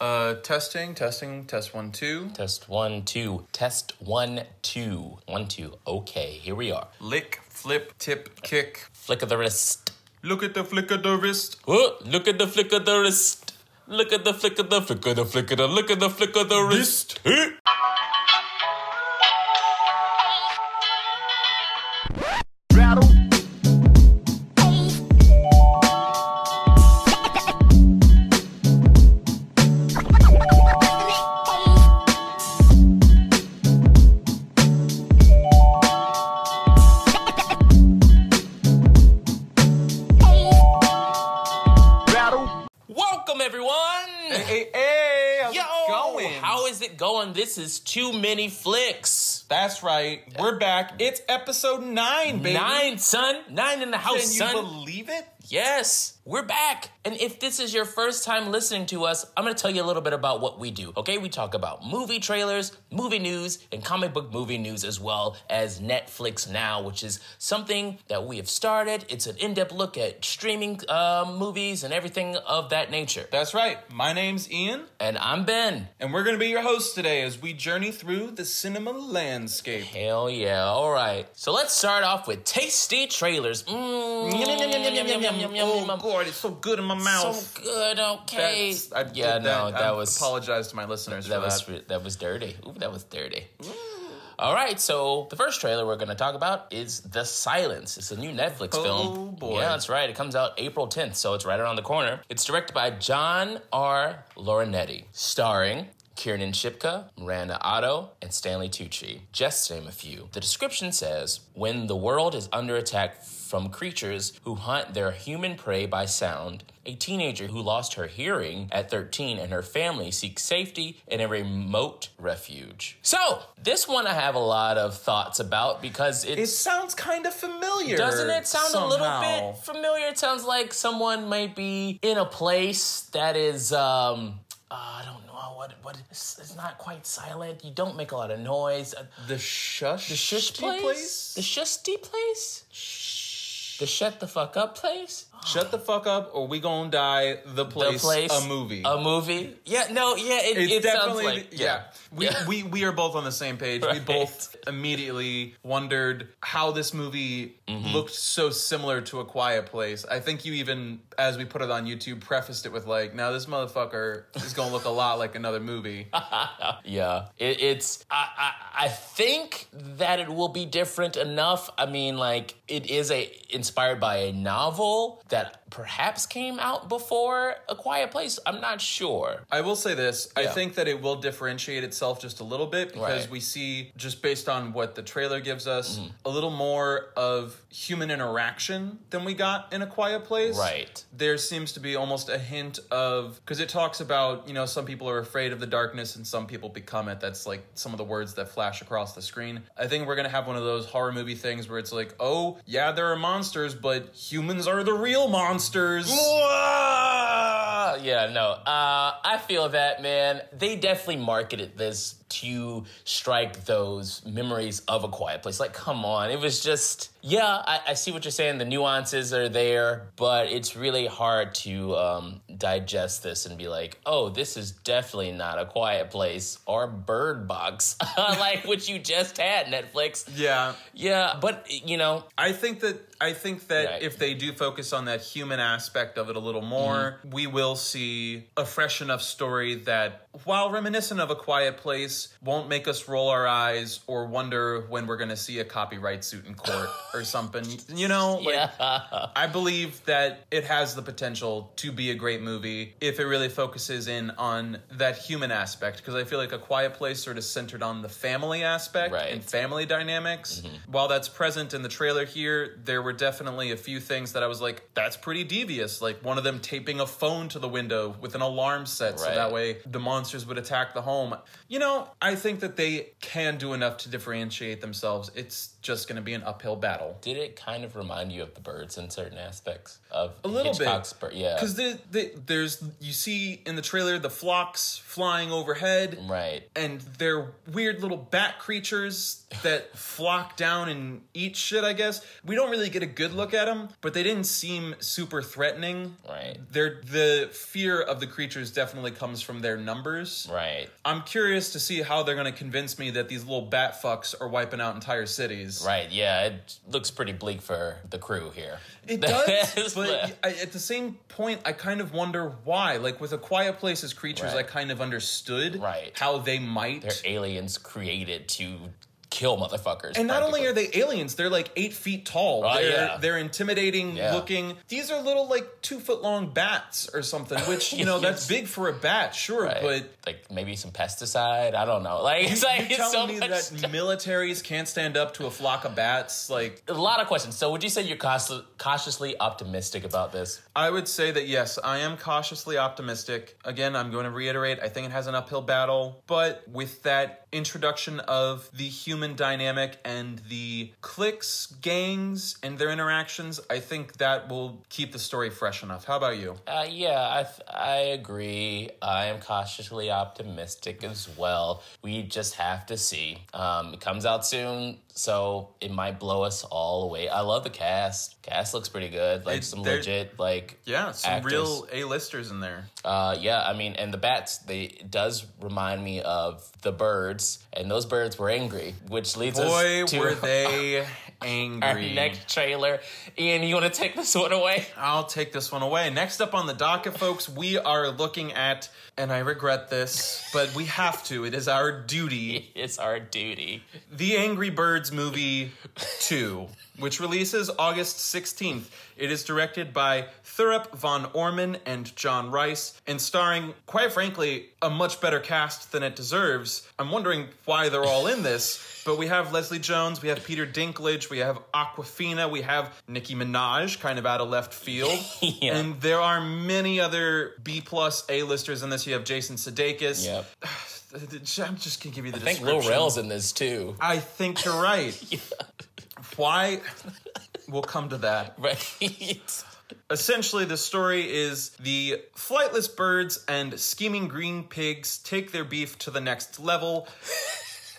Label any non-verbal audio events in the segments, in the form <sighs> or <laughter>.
Uh, testing, testing, test one, two. Test one, two. Test one, two. One, two. Okay, here we are. Lick, flip, tip, kick. Flick of the wrist. Look at the flick of the wrist. Oh, look at the flick of the wrist. Look at the flick of the flick of the flick of the look at the flick of the wrist. This is too many flicks. That's right. We're back. It's episode nine, baby. Nine, son. Nine in the house, Can you son. believe it? Yes, we're back. And if this is your first time listening to us, I'm going to tell you a little bit about what we do. Okay, we talk about movie trailers, movie news, and comic book movie news, as well as Netflix Now, which is something that we have started. It's an in depth look at streaming uh, movies and everything of that nature. That's right. My name's Ian, And I'm Ben. and we're going to be your hosts today as we journey through the cinema landscape. Hell yeah. All right. So let's start off with tasty trailers. Mm, yum, yum, yum, oh, yum. God, it's so good in my mouth. So good, okay. That's, I yeah, no, that I was. apologize to my listeners that. was, that. that was dirty. Ooh, that was dirty. Mm. All right, so the first trailer we're going to talk about is The Silence. It's a new Netflix oh, film. Boy. Yeah, that's right. It comes out April 10th, so it's right around the corner. It's directed by John R. Leonetti, starring Kiernan Shipka, Miranda Otto, and Stanley Tucci, just to name a few. The description says When the world is under attack from creatures who hunt their human prey by sound, a teenager who lost her hearing at 13 and her family seek safety in a remote refuge. So, this one I have a lot of thoughts about because It sounds kind of familiar. doesn't it sound a little bit familiar? It sounds like someone might be in a place that is, um, uh, I don't know what what it's, it's not quite silent. You don't make a lot of noise. Uh, The shush. The shush place? The shusty place? Shh. the shut the fuck up place? Shut the fuck up, or we gonna die. The place. the place? A movie. A movie? Yeah, no, yeah, it, it's it definitely like yeah. We, Yeah. we we are both on the same page. We both immediately wondered how this movie Mm-hmm. looked so similar to A Quiet Place. I think you even, as we put it on YouTube, prefaced it with like, "Now this motherfucker is gonna look a lot like another movie." <laughs> Yeah, it, it's. I, I I think that it will be different enough. I mean, like it is a inspired by a novel that perhaps came out before A Quiet Place. I'm not sure. I will say this. I think that it will differentiate itself just a little bit because Right. Mm-hmm. we see, just based on what the trailer gives us, a little more of human interaction than we got in A Quiet Place. Right. There seems to be almost a hint of, because it talks about, you know, some people are afraid of the darkness and some people become it. That's like some of the words that flash across the screen. I think we're going to have one of those horror movie things where it's like, oh, yeah, there are monsters, but humans are the real monsters. Yeah, no. Uh, I feel that, man. They definitely marketed this to strike those memories of a quiet place. Like, come on. It was just, yeah, I, I see what you're saying. The nuances are there, but it's really hard to um, digest this and be like, oh, this is definitely not a quiet place or Bird Box, <laughs> like what you just had, Netflix. Yeah. Yeah, but, you know, I think that I think that Right. if they do focus on that human aspect of it a little more, Mm-hmm. we will see a fresh enough story that, while reminiscent of a quiet place, won't make us roll our eyes or wonder when we're going to see a copyright suit in court <laughs> or something. You know, like, yeah. I believe that it has the potential to be a great movie if it really focuses in on that human aspect. Because I feel like A Quiet Place sort of centered on the family aspect Right. and family dynamics. Mm-hmm. While that's present in the trailer here, there were definitely a few things that I was like, that's pretty devious. Like one of them taping a phone to the window with an alarm set so that way the monsters would attack the home. You know, I think that they can do enough to differentiate themselves. It's just going to be an uphill battle. Did it kind of remind you of the birds in certain aspects of A little bit. Hitchcock's Bir- yeah, Because the, the, there's you see in the trailer the flocks flying overhead, right. and they're weird little bat creatures that <laughs> flock down and eat shit. I guess we don't really get a good look at them, but they didn't seem super threatening. Right. They're, the fear of the creatures definitely comes from their numbers. Right. I'm curious to see how they're going to convince me that these little bat fucks are wiping out entire cities. Right. Yeah, it looks pretty bleak for the crew here. It <laughs> does, but I, at the same point, I kind of wonder why. Like with A Quiet Place's creatures, Right. I kind of understood Right. how they might. they're aliens created to kill motherfuckers. and not only are they aliens, they're like eight feet tall. Oh, they're, yeah. they're intimidating Yeah. looking. These are little like two foot long bats or something, which you know <laughs> that's big for a bat, sure, Right. but. like maybe some pesticide. I don't know. <laughs> Like it's like You're it's so telling me much that stuff. militaries can't stand up to a flock of bats? Like, a lot of questions. So would you say you're cautiously optimistic about this? I would say that yes, I am cautiously optimistic. Again, I'm going to reiterate, I think it has an uphill battle, but with that introduction of the human dynamic and the cliques, gangs, and their interactions, I think that will keep the story fresh enough. How about you? Uh, yeah, I th- I agree. I am cautiously optimistic as well. We just have to see. Um, it comes out soon, so it might blow us all away. I love the cast. Cast looks pretty good. Like It- some legit like Yeah, some actors. real A-listers in there. Uh, yeah, I mean, and the bats they it does remind me of the birds, and those birds were angry, which leads Boy, us to were <laughs> they angry. our next trailer. Ian, you want to take this one away? I'll take this one away. Next up on the docket, folks, we are looking at, and I regret this, but we have to. It is our duty. <laughs> It's our duty. The Angry Birds movie 2, which releases August 16th. It is directed by Thurop Van Orman and John Rice, and starring, quite frankly, a much better cast than it deserves. I'm wondering why they're all in this. But we have Leslie Jones, we have Peter Dinklage, we have Awkwafina, we have Nicki Minaj, kind of out of left field, <laughs> Yeah. and there are many other B plus A listers in this. You have Jason Sudeikis. Yep. <sighs> I'm just gonna give you the description. I think Lil description. Rel's in this too. I think you're right. <laughs> Why? We'll come to that. <laughs> Right. Essentially, the story is the flightless birds and scheming green pigs take their beef to the next level.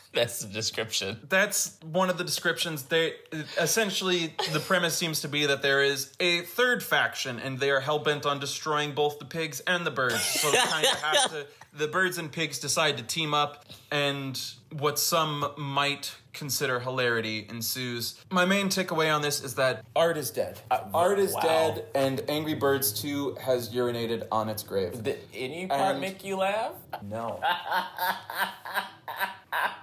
<laughs> That's the description. That's one of the descriptions. They essentially the premise seems to be that there is a third faction, and they are hell bent on destroying both the pigs and the birds. So they kind of have to. The birds and pigs decide to team up, and what some might consider hilarity ensues. My main takeaway on this is that art is dead. Uh, art is wow. dead, and Angry Birds 2 has urinated on its grave. Did any part And- make you laugh? No. <laughs>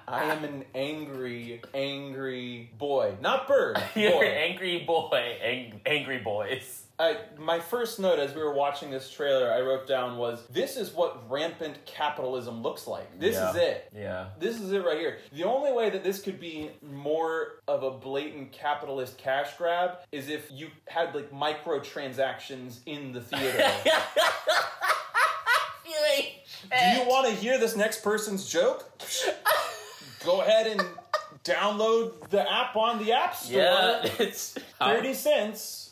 I am an angry, angry boy. Not bird. <laughs> You're boy. an angry boy, ang- angry boys. I, my first note as we were watching this trailer, I wrote down was this is what rampant capitalism looks like. This Yeah. is it. Yeah. This is it right here. The only way that this could be more of a blatant capitalist cash grab is if you had like microtransactions in the theater. <laughs> Do you want to hear this next person's joke? Go ahead and download the app on the App Store. Yeah, <laughs> it's 30 cents.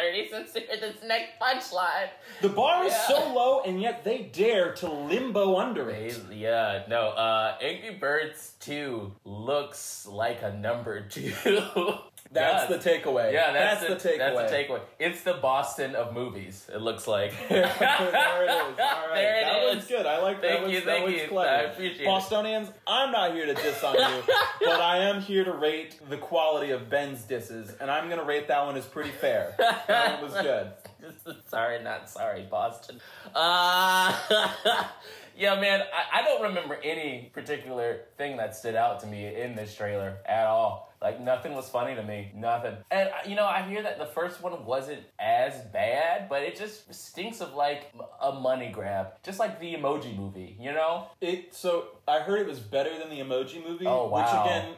30 cents to hear this next punchline. The bar is Yeah. so low, and yet they dare to limbo under it. Yeah, no, uh, Angry Birds 2 looks like a number two. <laughs> That's the takeaway. Yeah, that's, the, takeaway. That's the takeaway. It's the Boston of movies. It looks like. <laughs> there it is. All right, <laughs> There it that is. was good. I like that. Thank was, you, that thank was you. clever. I appreciate it. Bostonians, I'm not here to diss on you, <laughs> but I am here to rate the quality of Ben's disses, and I'm gonna rate that one as pretty fair. That one was good. sorry, not sorry, Boston. Uh, yeah, man, I, I don't remember any particular thing that stood out to me in this trailer at all. Like, nothing was funny to me. Nothing. And, uh, you know, I hear that the first one wasn't as bad, but it just stinks of, like, a money grab. Just like the emoji movie, you know? It so I heard it was better than the Emoji Movie, Oh, wow. which again,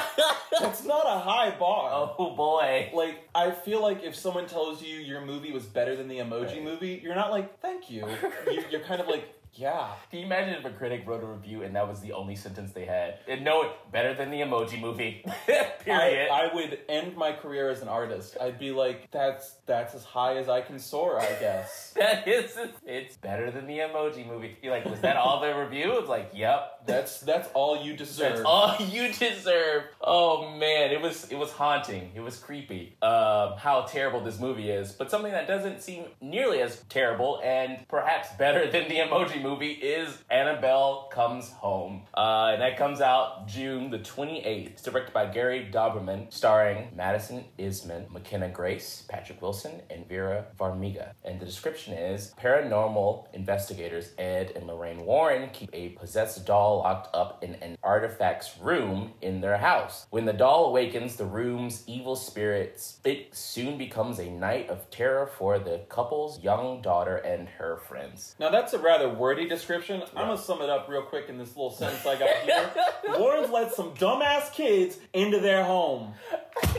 <laughs> that's not a high bar. Oh, boy. Like I feel like if someone tells you your movie was better than the Emoji Right. Movie, you're not like thank you. <laughs> you you're kind of like Yeah. Can you imagine if a critic wrote a review and that was the only sentence they had? And no, better than the emoji movie. <laughs> Period. I, I would end my career as an artist. I'd be like, that's that's as high as I can soar, I guess. <laughs> that is, it's better than the emoji movie. You're like, was that all the review? It's like, yep. That's that's all you deserve. That's all <laughs> you deserve. Oh man, it was it was haunting. It was creepy. Um, how terrible this movie is, but something that doesn't seem nearly as terrible and perhaps better than the Emoji Movie is Annabelle Comes Home, uh, and that comes out June the twenty eighth. It's directed by Gary Dauberman, starring Madison Iseman, McKenna Grace, Patrick Wilson, and Vera Farmiga. And the description is: paranormal investigators Ed and Lorraine Warren keep a possessed doll locked up in an artifacts room in their house. When the doll awakens the room's evil spirits, it soon becomes a night of terror for the couple's young daughter and her friends. Now that's a rather wordy description. I'm gonna sum it up real quick in this little sentence I got <laughs> here. Warrens let some dumbass kids into their home. <laughs>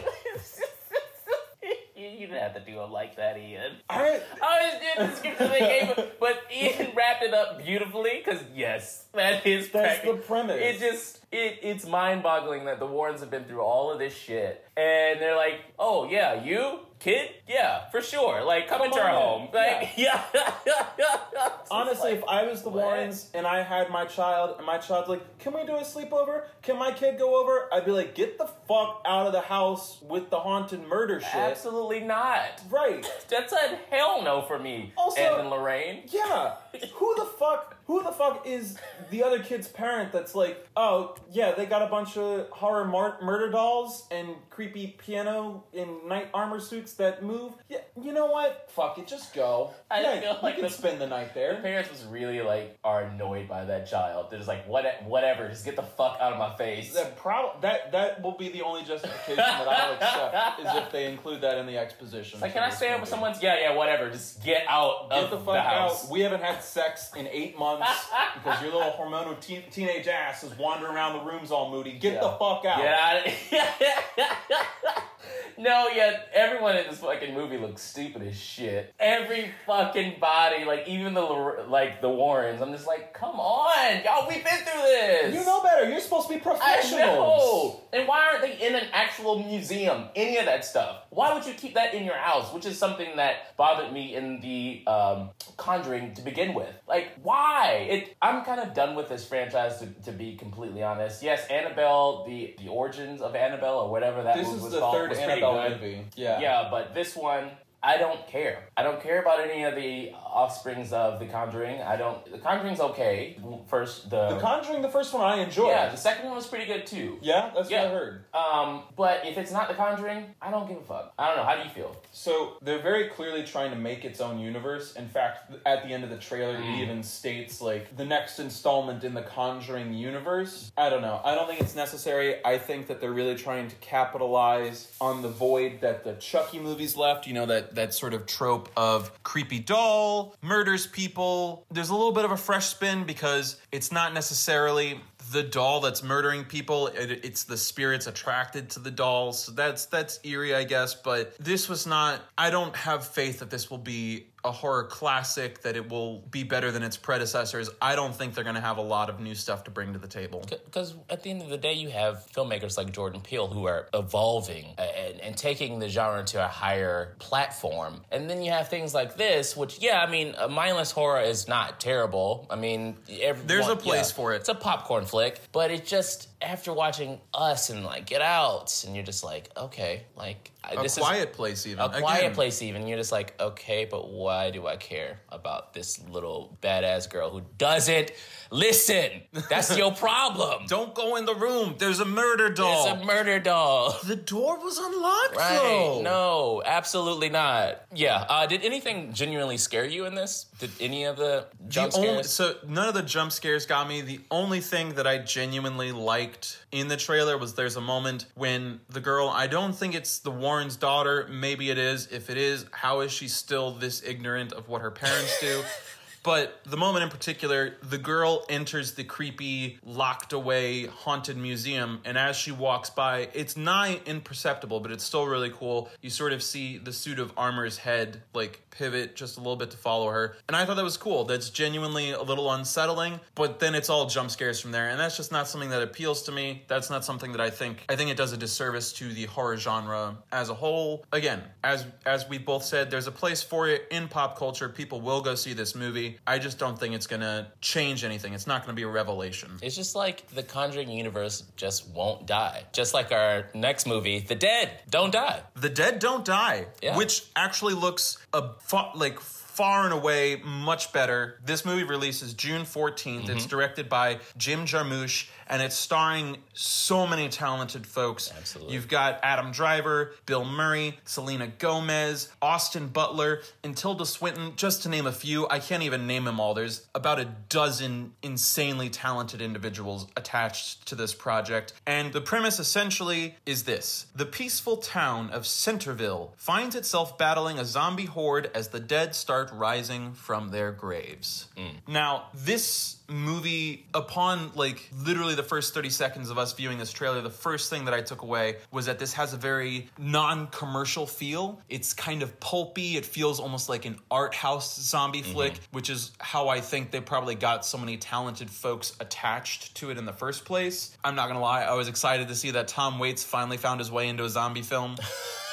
you didn't have to do it like that, Ian. I, I was doing the description they gave, but Ian wrapped it up beautifully because yes, that is That's practic- the premise. It just it it's mind boggling that the Warrens have been through all of this shit, and they're like, oh yeah, you kid, yeah, for sure, like come, Come into our home, like <laughs> yeah. honestly, Like, if I was the what? Warrens and I had my child, and my child's like, "Can we do a sleepover? Can my kid go over?" I'd be like, "Get the fuck out of the house with the haunted murder shit." Absolutely not. Right. <laughs> That's a hell no for me. Also- and Lorraine. Yeah. <laughs> Who the fuck? Who the fuck is the other kid's parent? That's like, oh yeah, they got a bunch of horror mar- murder dolls and creepy piano in knight armor suits that move. Yeah, you know what? Fuck it, just go. I yeah, feel like you can the- spend the night The there. parents was really like are annoyed by that child. They're just like, what, whatever, just get the fuck out of my face. That prob- that that will be the only justification that I'll accept is if they include that in the exposition. Like, can I stay over movie. someone's? Yeah, yeah, whatever. Just get out Get of the fuck house. out. We haven't had sex in eight months because your little hormonal teen- teenage ass is wandering around the rooms all moody. Get Yeah. the fuck out. Yeah. <laughs> no, yeah, everyone in this fucking movie looks stupid as shit. Every fucking body, like even the like the Warrens, I'm just like, come on, y'all, we've been through this. You know better. You're supposed to be professionals. And why aren't they in an actual museum? Any of that stuff. Why would you keep that in your house? Which is something that bothered me in the um, Conjuring to begin with. Like, why? It. I'm kind of done with this franchise. To, to be completely honest, yes, Annabelle, the the origins of Annabelle or whatever that This movie is was the called third was Annabelle movie. Yeah. Yeah, but this one, I don't care. I don't care about any of the offsprings of The Conjuring. I don't. The Conjuring's okay. First, the, The Conjuring, the first one I enjoyed. yeah, the second one was pretty good too. Yeah, that's Yeah. what I heard. Um, but if it's not The Conjuring, I don't give a fuck. I don't know. How do you feel? So they're very clearly trying to make its own universe. In fact, at the end of the trailer, Mm. it even states like the next installment in the Conjuring universe. I don't know. I don't think it's necessary. I think that they're really trying to capitalize on the void that the Chucky movies left. You know that that sort of trope of creepy doll murders people. There's a little bit of a fresh spin because it's not necessarily the doll that's murdering people. It, it's the spirits attracted to the dolls. So that's that's eerie i guess. But this was not i don't have faith that this will be a horror classic that it will be better than its predecessors i don't think they're going to have a lot of new stuff to bring to the table Because at the end of the day, you have filmmakers like Jordan Peele who are evolving and, and taking the genre to a higher platform. And then you have things like this, which, yeah, I mean, uh, mindless horror is not terrible. I mean, everyone, There's a place yeah, for it. It's a popcorn flick, but it just after watching Us and like Get Out, and you're just like, okay, like I- a this is a quiet place even. A quiet Again, place even. You're just like okay but why do i care about this little badass girl who doesn't listen? That's your <laughs> problem. Don't go in the room. There's a murder doll. It's a murder doll. The door was unlocked right. though. no absolutely not. Yeah uh, did anything genuinely scare you in this? Did any of the jump the only, scares? So none of the jump scares got me. The only thing that I genuinely liked in the trailer was there's a moment when the girl, I don't think it's the Warren's daughter, maybe it is. If it is, how is she still this ignorant of what her parents do? <laughs> But the moment in particular, the girl enters the creepy, locked away, haunted museum, and as she walks by, it's nigh imperceptible, but it's still really cool. You sort of see the suit of armor's head like pivot just a little bit to follow her. And I thought that was cool. That's genuinely a little unsettling, but then it's all jump scares from there. And that's just not something that appeals to me. That's not something that I think I think it does a disservice to the horror genre as a whole. Again, as as we both said, there's a place for it in pop culture. People will go see this movie. I just don't think it's gonna change anything. It's not gonna be a revelation. It's just like the Conjuring universe just won't die. Just like our next movie, The Dead Don't Die. The Dead Don't Die, Yeah. which actually looks a like far and away much better. This movie releases June 14th. Mm-hmm. It's directed by Jim Jarmusch and it's starring so many talented folks. Absolutely. You've got Adam Driver, Bill Murray, Selena Gomez, Austin Butler, and Tilda Swinton, just to name a few. I can't even name them all. There's about a dozen insanely talented individuals attached to this project. And the premise essentially is this The peaceful town of Centerville finds itself battling a zombie horde as the dead start rising from their graves. Mm. Now, this movie upon like literally the first 30 seconds of us viewing this trailer the first thing that i took away was that this has a very non-commercial feel. It's kind of pulpy. It feels almost like an art house zombie mm-hmm. flick which is how i think they probably got so many talented folks attached to it in the first place. I'm not gonna lie i was excited to see that tom waits finally found his way into a zombie film <laughs>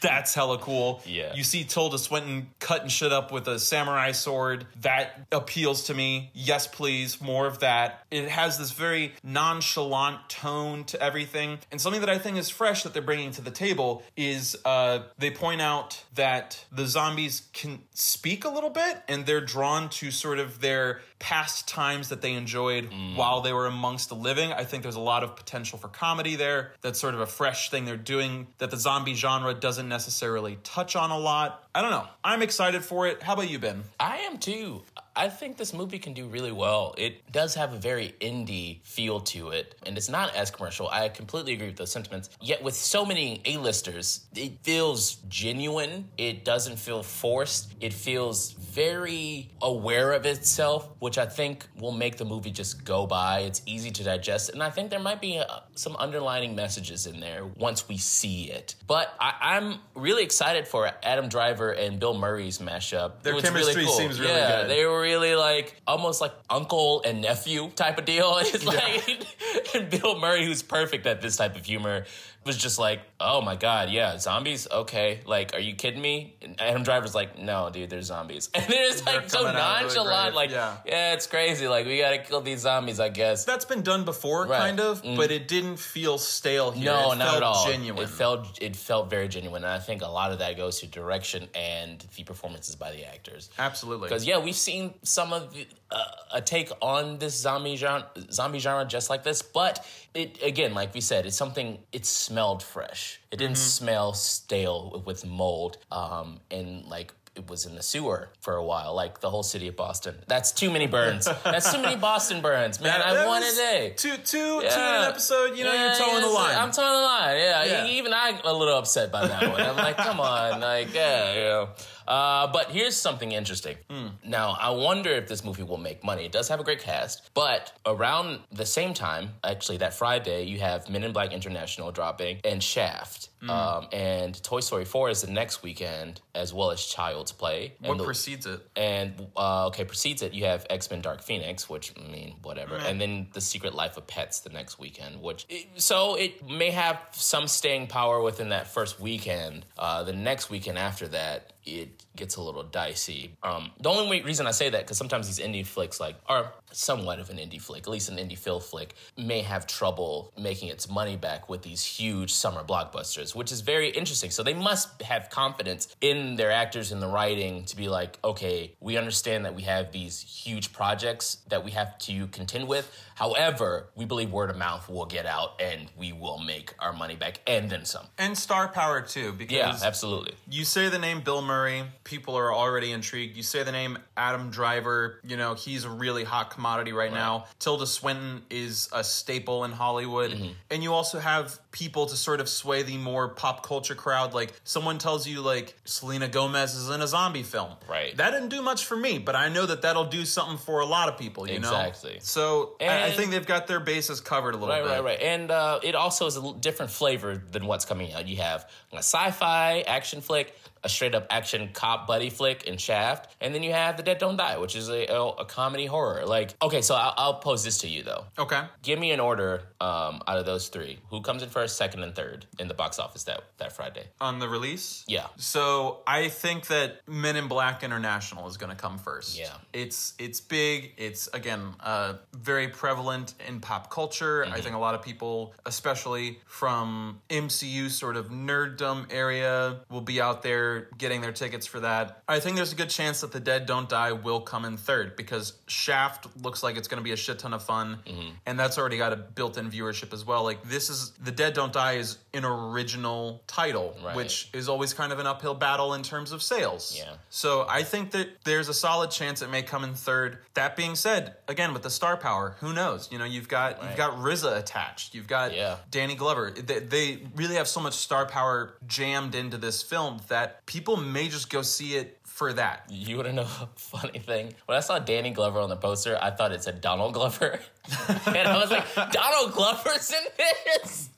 That's hella cool. Yeah. You see Tilda Swinton cutting shit up with a samurai sword. That appeals to me. Yes, please. More of that. It has this very nonchalant tone to everything. And something that I think is fresh that they're bringing to the table is uh, they point out that the zombies can speak a little bit and they're drawn to sort of their past times that they enjoyed mm. while they were amongst the living. I think there's a lot of potential for comedy there. That's sort of a fresh thing they're doing that the zombie genre doesn't necessarily touch on a lot. I don't know. I'm excited for it. How about you, Ben? I am too. I think this movie can do really well. It does have a very indie feel to it, and it's not as commercial. I completely agree with those sentiments. Yet, with so many A-listers, it feels genuine. It doesn't feel forced. It feels very aware of itself, which I think will make the movie just go by. It's easy to digest, and I think there might be uh, some underlining messages in there once we see it. But I, I'm really excited for Adam Driver and Bill Murray's mashup. Their It was chemistry seems really yeah, good. They were really like almost like uncle and nephew type of deal. <laughs> It's like <laughs> and Bill Murray, who's perfect at this type of humor, was just like, "Oh my god, yeah, zombies. Okay, like, are you kidding me?" And Adam Driver's like, "No, dude, there's zombies," <laughs> and they're just like so coming out of the nonchalant, like, yeah. yeah. it's crazy. Like, we gotta kill these zombies, I guess." That's been done before, Right. kind of, but it didn't feel stale here. No, it not felt at all. Genuine. It felt it felt very genuine, and I think a lot of that goes to direction and the performances by the actors. absolutely. Because yeah, we've seen some of the, uh, a take on this zombie genre, zombie genre just like this, but it again, like we said, it's something. It smelled fresh. It didn't smell stale with mold, um, and like. It was in the sewer for a while, like the whole city of Boston. That's too many burns. That's too many <laughs> Boston burns, man. That- I that want a day. Two, two, two in Yeah. an episode. You know, Yeah, you're toeing the yeah, line. I'm toeing the line. Yeah, Yeah. Even I'm a little upset by that one. I'm like, come on, like, yeah, you know. Uh, but here's something interesting. Hmm. Now, I wonder if this movie will make money. It does have a great cast, but around the same time, actually, that Friday, you have Men in Black International dropping and Shaft. Hmm. Um, and Toy Story 4 is the next weekend, as well as Child's Play. what and the- precedes it? and uh, okay, precedes it. You have X Men: Dark Phoenix, which I mean, whatever, and then The Secret Life of Pets the next weekend. Which so it may have some staying power within that first weekend. Uh, the next weekend after that, it gets a little dicey. Um, the only way- reason I say that because sometimes these indie flicks like are somewhat of an indie flick, at least an indie feel flick, may have trouble making its money back with these huge summer blockbusters, which is very interesting. So they must have confidence in their actors and the writing to be like, okay, we understand that we have these huge projects that we have to contend with. However, we believe word of mouth will get out and we will make our money back and then some. And star power too, because Yeah, absolutely. you say the name Bill Murray, people are already intrigued. You say the name Adam Driver, you know, he's a really hot commodity right, now. Tilda Swinton is a staple in Hollywood. Mm-hmm. And you also have people to sort of sway the more pop culture crowd. Like someone tells you like Selena Gomez is in a zombie film. Right. That didn't do much for me, but I know that that'll do something for a lot of people. You know. Exactly. So I, I think they've got their bases covered a little Right, bit. right, right. Right. And uh, it also is a different flavor than what's coming out. You have a sci-fi action flick, a straight up action cop buddy flick in Shaft, and then you have The Dead Don't Die, which is a, a, a comedy horror. Like, okay, so I'll, I'll pose this to you though. Okay. Give me an order um, out of those three. Who comes in first, second, and third in the box office that that Friday? On the release. Yeah. So I think that Men in Black International is going to come first. Yeah. it's it's big. It's again uh, very prevalent in pop culture. Mm-hmm. I think a lot of people, especially from MCU sort of nerddom area, will be out there getting their tickets for that. I think there's a good chance that The Dead Don't Die will come in third because Shaft looks like it's going to be a shit ton of fun, Mm-hmm. and that's already got a built-in viewership as well. Like this is The Dead Don't Die is an original title, Right. which is always kind of an uphill battle in terms of sales. Yeah. So I think that there's a solid chance it may come in third. That being said, again with the star power, who knows? You know, you've got you've got RZA attached. You've got Yeah. Danny Glover. They, they really have so much star power jammed into this film that people may just go see it for that. You want to know a funny thing? When I saw Danny Glover on the poster, I thought it said Donald Glover. <laughs> and I was like, Donald Glover's in this?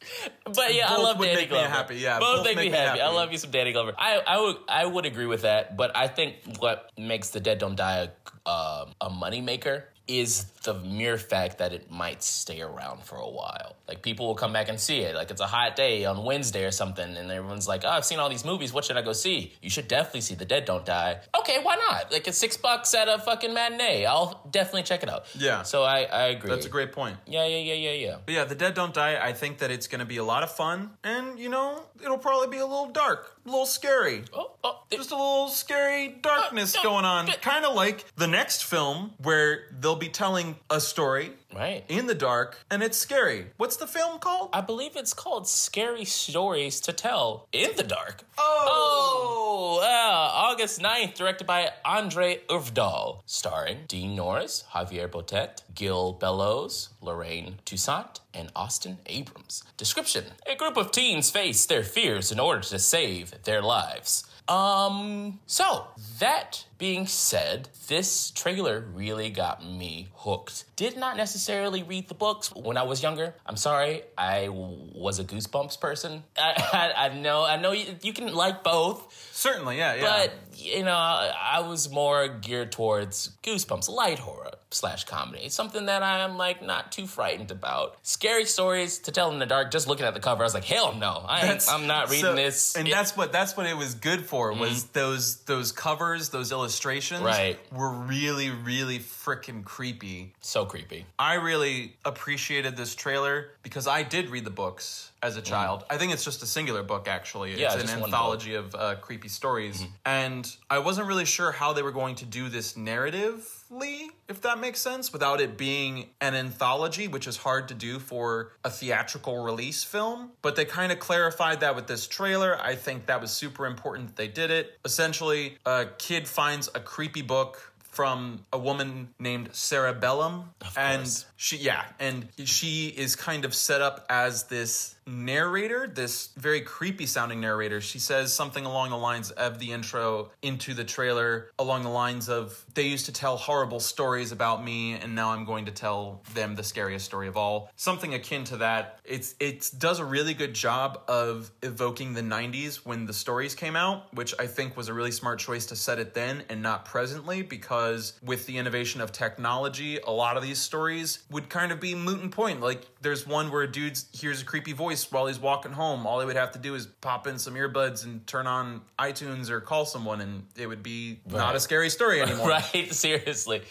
But yeah, I Both love would Danny make me happy, yeah, both, both make, me make me happy. I love you some Danny Glover. I, I would I would agree with that, but I think what makes the Dead Don't Die a, um a moneymaker is the mere fact that it might stay around for a while. Like people will come back and see it. Like it's a hot day on Wednesday or something, and everyone's like, "Oh, I've seen all these movies. What should I go see?" You should definitely see The Dead Don't Die. Okay, why not? Like it's six bucks at a fucking matinee. I'll definitely check it out. Yeah. So I I agree. That's a great point. Yeah, yeah, yeah, yeah, yeah. But yeah, The Dead Don't Die, I think that it's going to be a lot of fun. And, you know, it'll probably be a little dark, a little scary. Oh, oh, it- Just a little scary darkness Uh, no, going on. Kind of like the next film where they'll be telling a story right. in the dark and it's scary. What's the film called? I believe it's called Scary Stories to Tell in the Dark. Oh! Oh, yeah. August 9th, directed by Andre Uvdal. Starring Dean Norris, Javier Botet, Gil Bellows, Lorraine Toussaint, and Austin Abrams. Description A group of teens face their fears in order to save their lives. Um, so that being said, this trailer really got me hooked. Did not necessarily read the books when I was younger. I'm sorry, I was a Goosebumps person. <laughs> I, I, I know, I know you, you can like both, Certainly, yeah, yeah. but you know, I was more geared towards Goosebumps, light horror slash comedy. Something that I'm like not too frightened about. Scary stories to tell in the dark. Just looking at the cover, I was like, hell no, I, I'm not reading so- this. And It- Mm-hmm. that's what that's what it was good for was those those covers, those illustrations Right. were really really freaking creepy. so creepy. I really appreciated this trailer because I did read the books as a child. I think it's just a singular book actually. Mm. Yeah, it's an anthology of uh, creepy stories. Mm-hmm. And I wasn't really sure how they were going to do this narratively, if that makes sense, without it being an anthology, which is hard to do for a theatrical release film. But they kind of clarified that with this trailer. I think that was super important that they did it. Essentially, a kid finds a creepy book from a woman named Sarah Bellum. and course. she, yeah, and she is kind of set up as this narrator, this very creepy sounding narrator. She says something along the lines of the intro into the trailer, along the lines of, they used to tell horrible stories about me, and now I'm going to tell them the scariest story of all. Something akin to that. It's it does a really good job of evoking the 90s when the stories came out, which I think was a really smart choice to set it then and not presently, because with the innovation of technology, a lot of these stories would kind of be moot and point. Like there's one where a dude hears a creepy voice while he's walking home. All he would have to do is pop in some earbuds and turn on iTunes or call someone, and it would be not a scary story <laughs> anymore. right? <laughs> Seriously.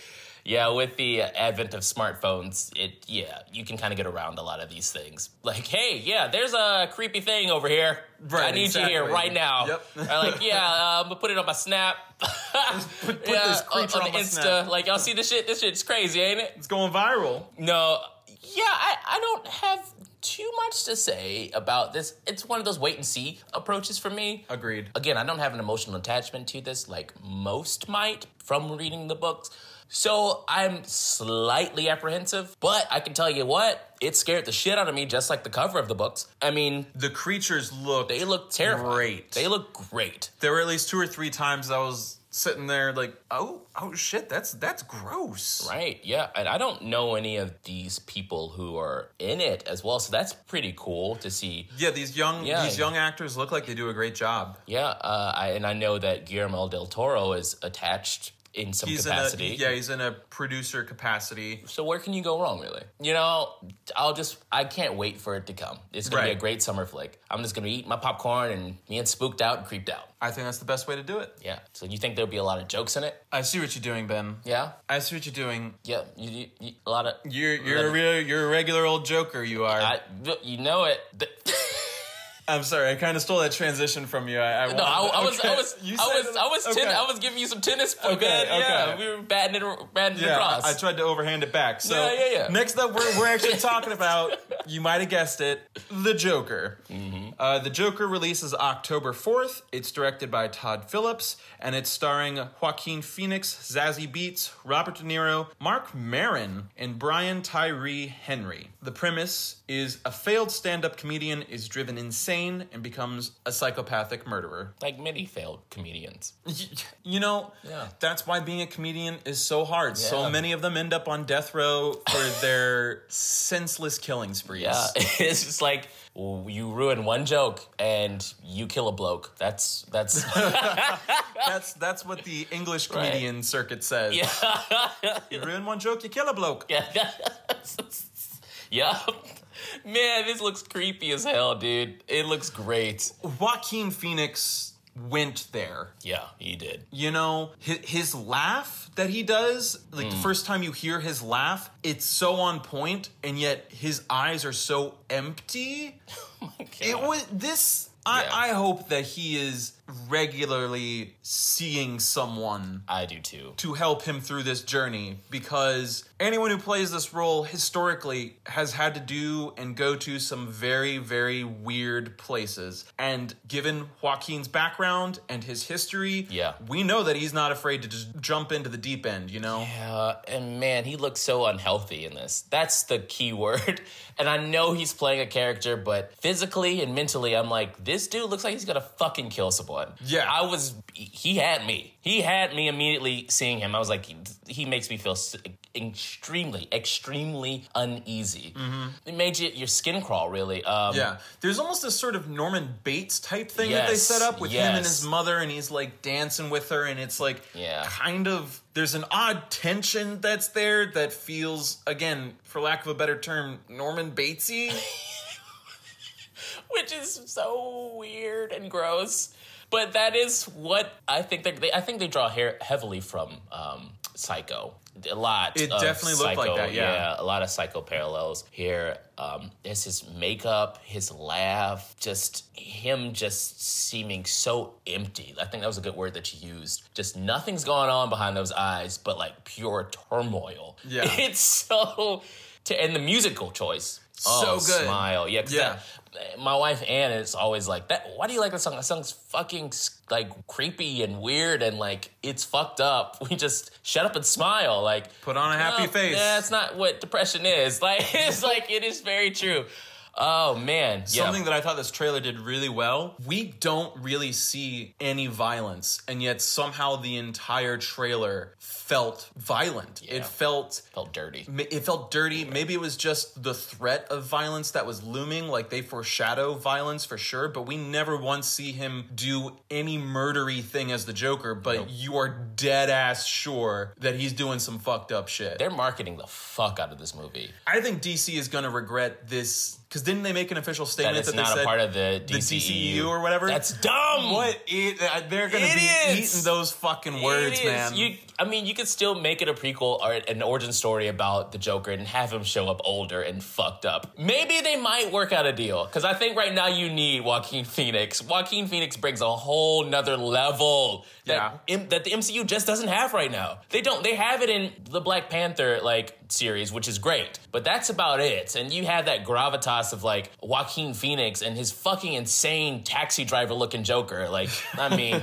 Yeah, with the advent of smartphones, it yeah, you can kind of get around a lot of these things. Like, hey, yeah, there's a creepy thing over here. Right, I need you here right now. Yep. <laughs> Or like, yeah, I'm gonna put it on my Snap. put yeah, this creature on, on Insta. Snap. Like, y'all see this shit? This shit's crazy, ain't it? It's going viral. No, yeah, I, I don't have too much to say about this. It's one of those wait and see approaches for me. Agreed. Again, I don't have an emotional attachment to this like most might from reading the books. So I'm slightly apprehensive, but I can tell you what, it scared the shit out of me, just like the cover of the books. I mean, The creatures look they look terrifying. Great. They look great. there were at least two or three times I was sitting there like, oh, oh shit, that's that's gross. Right, yeah. And I don't know any of these people who are in it as well, so that's pretty cool to see. Yeah, these young Yeah. these young actors look like they do a great job. Yeah, uh, I, and I know that Guillermo del Toro is attached in some He's capacity. in a yeah, he's in a producer capacity. So where can you go wrong, really? You know, I'll just I can't wait for it to come. It's gonna be a great summer flick. I'm just gonna eat my popcorn and being spooked out and creeped out. I think that's the best way to do it. Yeah. So you think there'll be a lot of jokes in it? I see what you're doing, Ben. Yeah. I see what you're doing. Yeah. You, you, you, a lot of. You're you're a real you're a regular old joker. You are. I, you know it. <laughs> I'm sorry. I kind of stole that transition from you. I, I No, I, I was, I was, <laughs> You I was, I was, okay. ten, I was giving you some tennis. Okay, Okay, yeah, we were batting it, batting Yeah, across. I tried to overhand it back. So Yeah, yeah, yeah. next up, we're, we're actually <laughs> talking about, you might have guessed it, The Joker. Mm-hmm. Uh, the Joker releases October 4th. It's directed by Todd Phillips, and it's starring Joaquin Phoenix, Zazie Beetz, Robert De Niro, Marc Maron, and Brian Tyree Henry. The premise is a failed stand-up comedian is driven insane and becomes a psychopathic murderer. like many failed comedians. You know, Yeah. that's why being a comedian is so hard. So many of them end up on death row for <laughs> their senseless killing sprees. Yeah, <laughs> it's just like you ruin one joke and you kill a bloke. That's that's <laughs> That's that's what the English comedian circuit says. yeah. You ruin one joke, you kill a bloke. Yeah. yeah. Man, this looks creepy as hell, dude. It looks great. Joaquin Phoenix went there. Yeah, he did. You know, his, his laugh that he does, like Hmm. the first time you hear his laugh, it's so on point, and yet his eyes are so empty. <laughs> It was this. I, Yeah. I hope that he is regularly seeing someone I do too. to help him through this journey because anyone who plays this role historically has had to do and go to some very, very weird places. And given Joaquin's background and his history, Yeah. we know that he's not afraid to just jump into the deep end, you know? Yeah, and man, he looks so unhealthy in this. That's the key <laughs> word. And I know he's playing a character, but physically and mentally, I'm like, this dude looks like he's gonna fucking kill someone. Yeah. I was. He had me. He had me immediately seeing him. I was like, he, he makes me feel extremely, extremely uneasy. It made you, your skin crawl, really. Um, Mm-hmm. Yeah, there's almost this sort of Norman Bates type thing that they set up with him and his mother, and he's like dancing with her, and it's like Yeah. kind of there's an odd tension that's there that feels again, for lack of a better term, Norman Batesy. <laughs> which is so weird and gross. But that is what I think they. I think they draw hair heavily from um, Psycho. A lot. It of definitely looked like Psycho, that, yeah. a lot of Psycho parallels here. Um, it's his makeup, his laugh, just him just seeming so empty. I think that was a good word that you used. Just nothing's going on behind those eyes, but like pure turmoil. Yeah. <laughs> it's so. T- and the musical choice. Oh, So good. Smile. Yeah. Yeah. that- my wife Anne is always like that. Why do you like that song? That song's fucking like creepy and weird and like it's fucked up. <laughs> We just shut up and smile. Like Put on a happy face. Yeah, that's not what depression is. <laughs> Like it's like it is very true. Oh man, Something yeah. that I thought this trailer did really well. We don't really see any violence, and yet somehow the entire trailer felt violent. It felt felt dirty. It felt dirty. Maybe it was just the threat of violence that was looming. Like they foreshadow violence for sure, but we never once see him do any murdery thing as the Joker. But you are dead ass sure that he's doing some fucked up shit. They're marketing the fuck out of this movie. I think DC is gonna regret this because didn't they make an official That statement it's that, they not said a part of the the DCEU, DCEU or whatever? That's dumb. what it, uh, they're gonna be eating those fucking words, man. You, I mean, you could still make it a prequel or an origin story about the Joker and have him show up older and fucked up. Maybe they might work out a deal because I think right now you need Joaquin Phoenix. Joaquin Phoenix brings a whole nother level that Yeah. im- that the MCU just doesn't have right now. They don't. They have it in the Black Panther like series, which is great, but that's about it. And you have that gravitas of like Joaquin Phoenix and his fucking insane taxi driver looking Joker. Like, I <laughs> mean,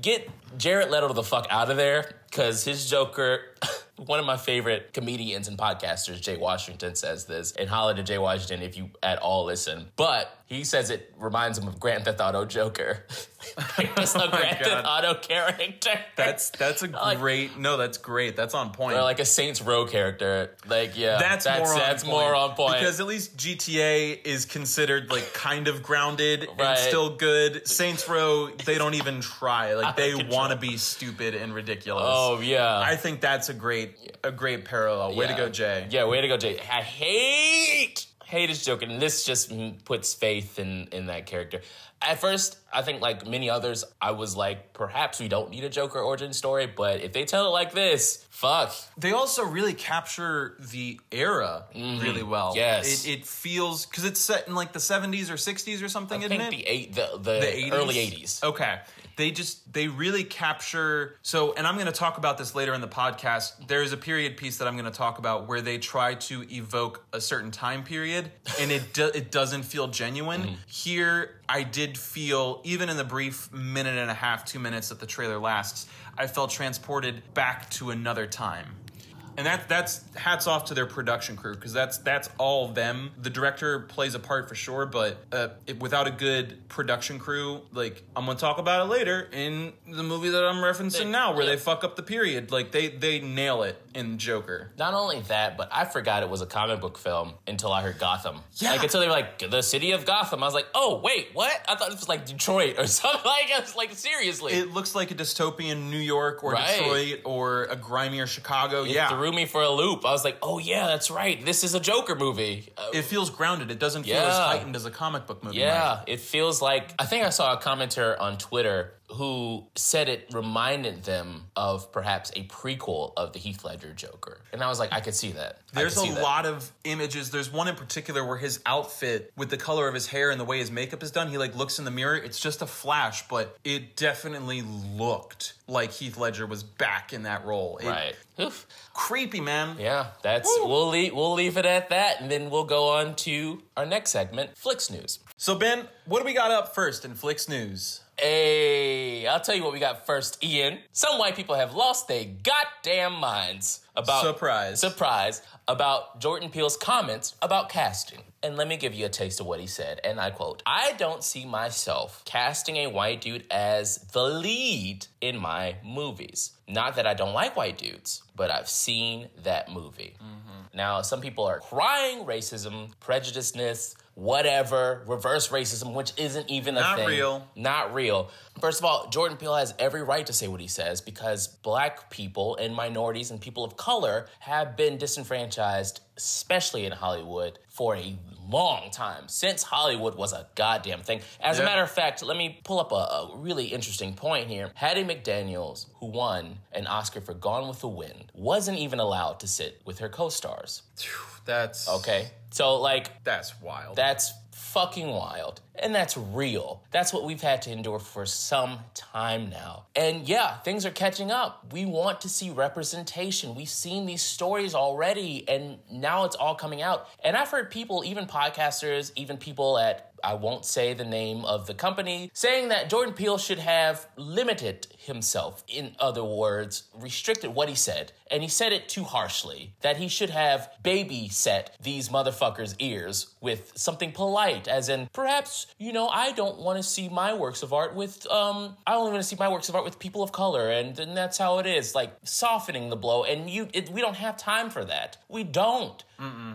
get Jared Leto the fuck out of there because his Joker <laughs> One of my favorite comedians and podcasters, Jay Washington, says this. And holla to Jay Washington if you at all listen. But he says it reminds him of Grand Theft Auto Joker. <laughs> it's a oh Grand Theft Auto character. That's that's a <laughs> like- great. No, that's great. That's on point. or like a Saints Row character. Like, yeah. that's, that's, more on that's point. more on point. because at least GTA is considered like kind of grounded Right. and still good. Saints Row, they don't even try. Like they want to be stupid and ridiculous. oh, yeah. I think that's a great a great parallel. Way to go, Jay. Yeah, way to go, Jay. I hate hate his joke, and this just puts faith in in that character. At first, I think like many others, I was like, perhaps we don't need a Joker origin story, but if they tell it like this, fuck. They also really capture the era really well. Mm-hmm. Yes. it, it feels because it's set in like the seventies or sixties or something, I isn't think it? the eight, the the, the 80s? early eighties. Okay. They just they really capture so and I'm going to talk about this later in the podcast. There's a period piece that I'm going to talk about where they try to evoke a certain time period and it do, it doesn't feel genuine. Mm-hmm. Here I did feel even in the brief minute and a half, 2 minutes that the trailer lasts, I felt transported back to another time. And that that's hats off to their production crew because that's that's all them. The director plays a part for sure, but uh, it, without a good production crew, like I'm gonna talk about it later in the movie that I'm referencing They- now, where yeah. they fuck up the period. Like they they nail it in Joker. Not only that, but I forgot it was a comic book film until I heard Gotham. Yeah. Like until they were like the city of Gotham. I was like, oh wait, what? I thought it was like Detroit or <laughs> something. Like I was like, seriously. It looks like a dystopian New York or Right. Detroit or a grimier Chicago. It yeah, threw me for a loop. I was like, oh yeah, that's right. This is a Joker movie. Uh, it feels grounded. It doesn't feel as heightened as a comic book movie. yeah, it feels like I think I saw a commenter on Twitter who said it reminded them of perhaps a prequel of the Heath Ledger Joker. And I was like, I could see that. There's could a that. lot of images. There's one in particular where his outfit, with the color of his hair and the way his makeup is done, he like looks in the mirror. It's just a flash, but it definitely looked like Heath Ledger was back in that role. It- Right. Oof. Creepy, man. Yeah, that's Woo. we'll leave we'll leave it at that, and then we'll go on to our next segment, Flicks News. So Ben, what do we got up first in Flicks News? Hey, I'll tell you what we got first, Ian. Some white people have lost their goddamn minds about Surprise. surprise about Jordan Peele's comments about casting. And let me give you a taste of what he said. And I quote I don't see myself casting a white dude as the lead in my movies. Not that I don't like white dudes, but I've seen that movie. Mm-hmm. Now, some people are crying racism, prejudiceness, whatever, reverse racism, which isn't even a Not thing. real. Not real. First of all, Jordan Peele has every right to say what he says because black people and minorities and people of color have been disenfranchised, especially in Hollywood, for a long time, since Hollywood was a goddamn thing. As a matter of fact, let me pull up a, a really interesting point here. Hattie McDaniels, who won an Oscar for Gone with the Wind, wasn't even allowed to sit with her co stars. That's Okay? So, like, That's wild. that's fucking wild. And that's real. That's what we've had to endure for some time now. And yeah, things are catching up. We want to see representation. We've seen these stories already, and now it's all coming out. And I've heard people, even podcasters, even people at I won't say the name of the company, saying that Jordan Peele should have limited himself. In other words, restricted what he said. And he said it too harshly. That he should have babysat these motherfuckers' ears with something polite, as in, perhaps, you know, I don't want to see my works of art with, um, I only want to see my works of art with people of color, and, and that's how it is, like softening the blow. And you, it, we don't have time for that. We don't.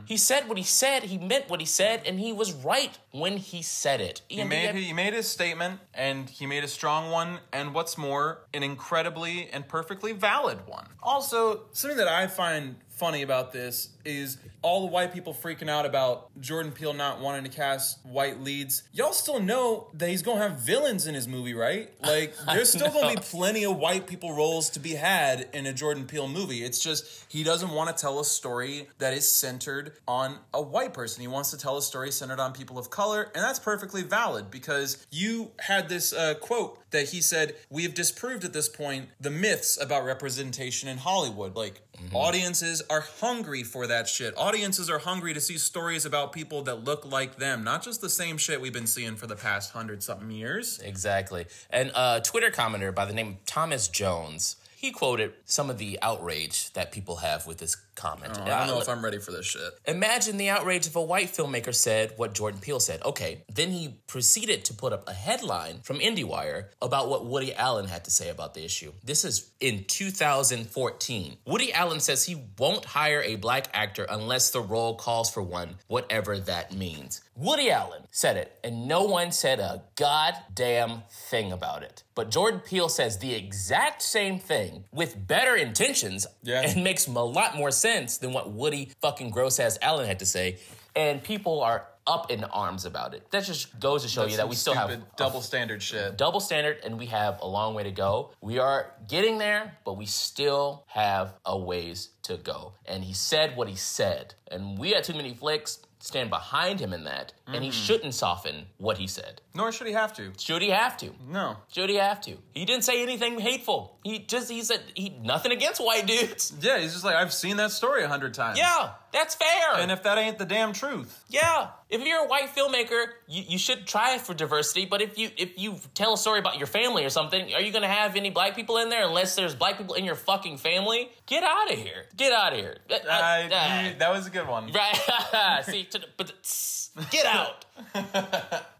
He said what he said, he meant what he said, and he was right when he said it. He made he made his statement and he made a strong one and what's more an incredibly and perfectly valid one. Also, something that I find funny about this is all the white people freaking out about Jordan Peele not wanting to cast white leads. Y'all still know that he's to have villains in his movie, right? <laughs> Like there's still to be plenty of white people roles to be had in a Jordan Peele movie. It's just he doesn't want to tell a story that is centered on a white person. He wants to tell a story centered on people of color, and that's perfectly valid because you had this uh, quote that he said, "We have disproved at this point the myths about representation in Hollywood. Like Mm-hmm. audiences are hungry for that shit. Audiences are hungry to see stories about people that look like them, not just the same shit we've been seeing for the past hundred something years." Exactly. And a Twitter commenter by the name of Thomas Jones, he he quoted some of the outrage that people have with this comment. Oh, I don't know Uh, if I'm ready for this shit. Imagine the outrage if a white filmmaker said what Jordan Peele said. Okay, then he proceeded to put up a headline from IndieWire about what Woody Allen had to say about the issue. This is in 2014. Woody Allen says he won't hire a black actor unless the role calls for one, whatever that means. Woody Allen said it, and no one said a goddamn thing about it. But Jordan Peele says the exact same thing with better intentions Yeah. and makes a lot more sense than what Woody fucking gross ass Allen had to say. And people are up in arms about it. That just goes to show you that we still have double standard shit. double standard and we have a long way to go. We are getting there, but we still have a ways to go. And he said what he said. And we had Too Many Flicks stand behind him in that. And he mm-hmm. shouldn't soften what he said. Nor should he have to. Should he have to? No. Should he have to? He didn't say anything hateful. He just he said he nothing against white dudes. Yeah, he's just like, I've seen that story a hundred times. Yeah, that's fair. And if that ain't the damn truth. Yeah, if you're a white filmmaker, you, you should try it for diversity. But if you if you tell a story about your family or something, are you gonna have any black people in there unless there's black people in your fucking family? Get out of here! Get out of here! Uh, uh, you- that was a good one. right? <laughs> See, the, but get out! <laughs>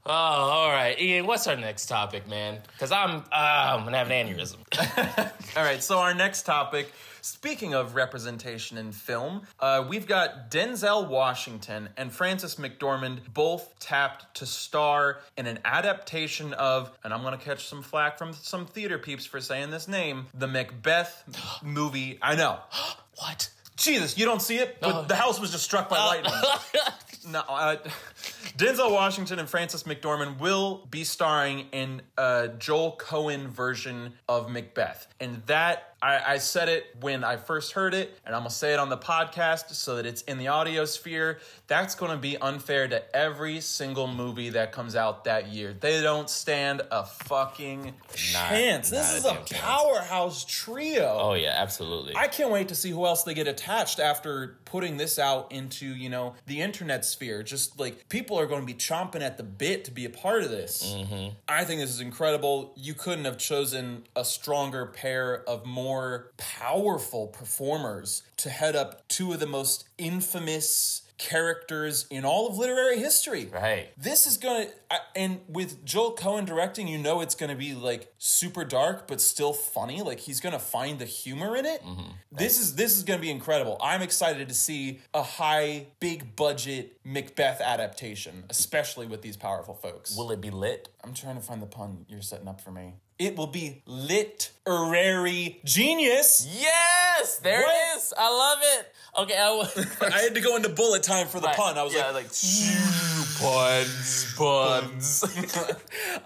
oh, all right, Ian. What's our next topic, man? Because I'm uh, I'm gonna have an aneurysm. <laughs> All right, so our next topic. Speaking of representation in film, uh, we've got Denzel Washington and Frances McDormand both tapped to star in an adaptation of, and I'm gonna catch some flack from some theater peeps for saying this name, the Macbeth <gasps> movie. I know. <gasps> what? Jesus, you don't see it, but the house was just struck by lightning. <laughs> <laughs> No, uh, <laughs> Denzel Washington and Frances McDormand will be starring in a Joel Coen version of Macbeth. And that, I, I said it when I first heard it, and I'm gonna say it on the podcast so that it's in the audio sphere. That's gonna be unfair to every single movie that comes out that year. They don't stand a fucking chance. not this a is a, chance. powerhouse trio. Oh yeah, absolutely. I can't wait to see who else they get attached after putting this out into, you know, the internet sphere. Just like people are going to be chomping at the bit to be a part of this. Mm-hmm. I think this is incredible. You couldn't have chosen a stronger pair of more powerful performers to head up two of the most infamous characters in all of literary history. Right. This is gonna, and with Joel Coen directing, you know it's gonna be like super dark but still funny. Like he's gonna find the humor in it. Mm-hmm. This is this is gonna be incredible. I'm excited to see a high, big budget Macbeth adaptation, especially with these powerful folks. Will it be lit? I'm trying to find the pun you're setting up for me. It will be lit, literary genius. Yes, there What? it is. I love it. Okay, I was. <laughs> I had to go into bullet time for the pun. I was yeah, like, <laughs> puns, puns.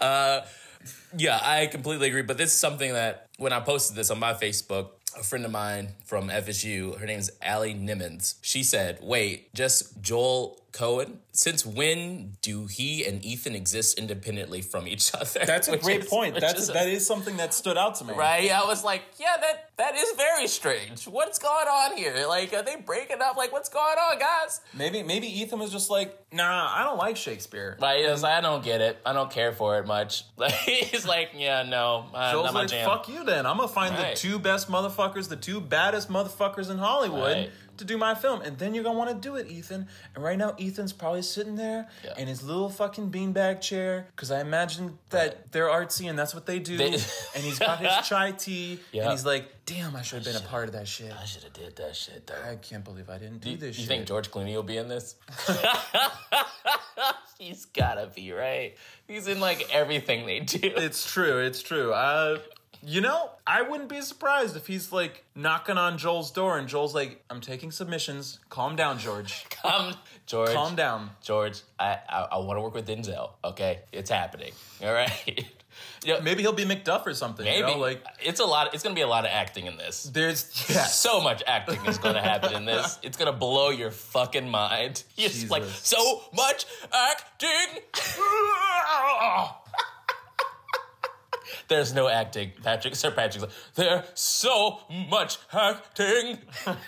<laughs> uh, yeah, I completely agree. But this is something that when I posted this on my Facebook, a friend of mine from FSU, her name is Allie Nimmons. She said, "Wait, just Joel Coen? Since when do he and Ethan exist independently from each <laughs> other?" that's a great is- point. That's is a- that is something that stood out to me. Right, I was like, yeah, that that is very strange. What's going on here? Like, are they breaking up? Like, what's going on, guys? Maybe maybe Ethan was just like, nah, I don't like Shakespeare. Like, he was like, I don't get it. I don't care for it much. <laughs> Like, he's like, yeah, no, uh, Joel's not my like, jam. fuck you then. I'm gonna find Right. the two best motherfuckers, the two baddest motherfuckers in Hollywood Right. To do my film. And then you're gonna wanna do it, Ethan. And right now, Ethan's probably sitting there Yeah. in his little fucking beanbag chair. Cause I imagine that they're artsy and that's what they do. They- <laughs> and he's got his <laughs> chai tea. Yeah. And he's like, damn, I should have been a part of that shit. I should have did that shit though. I can't believe I didn't do You, this you shit. think George Clooney will be in this? <laughs> He's gotta be right. He's in like everything they do. It's true. It's true. Uh, you know, I wouldn't be surprised if he's like knocking on Joel's door and Joel's like, "I'm taking submissions. Calm down, George. <laughs> Come, George. Calm down." George. I I, I want to work with Denzel. Okay, it's happening. <laughs> All right. <laughs> yeah, Maybe he'll be Macduff or something. maybe You know? Like it's a lot. It's gonna be a lot of acting in this. there's yeah. So much acting is going to happen in this. It's going to blow your fucking mind. It's like so much acting. There's no acting, Patrick. Sir Patrick's like, there's so much acting. <laughs>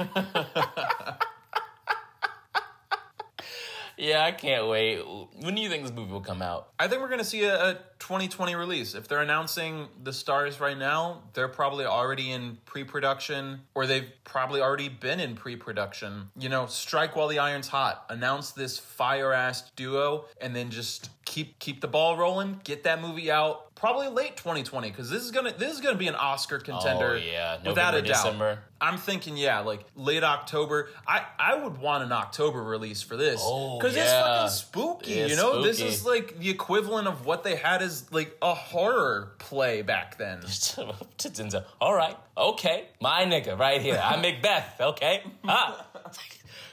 Yeah, I can't wait. When do you think this movie will come out? I think we're going to see a, a 2020 release. If they're announcing the stars right now, they're probably already in pre-production or they've probably already been in pre-production. You know, strike while the iron's hot. Announce this fire-ass duo and then just keep keep the ball rolling, get that movie out probably late 2020 cuz this is to this is to be an Oscar contender Oh, yeah. without November, a doubt. December. I'm thinking yeah, like late October. I I would want an October release for this Oh, cuz it's fucking spooky, Yeah, you know? This is like the equivalent of what they had as like a horror play back then. <laughs> All right, okay, my nigga, right here. I'm Macbeth. <laughs> Okay, ah.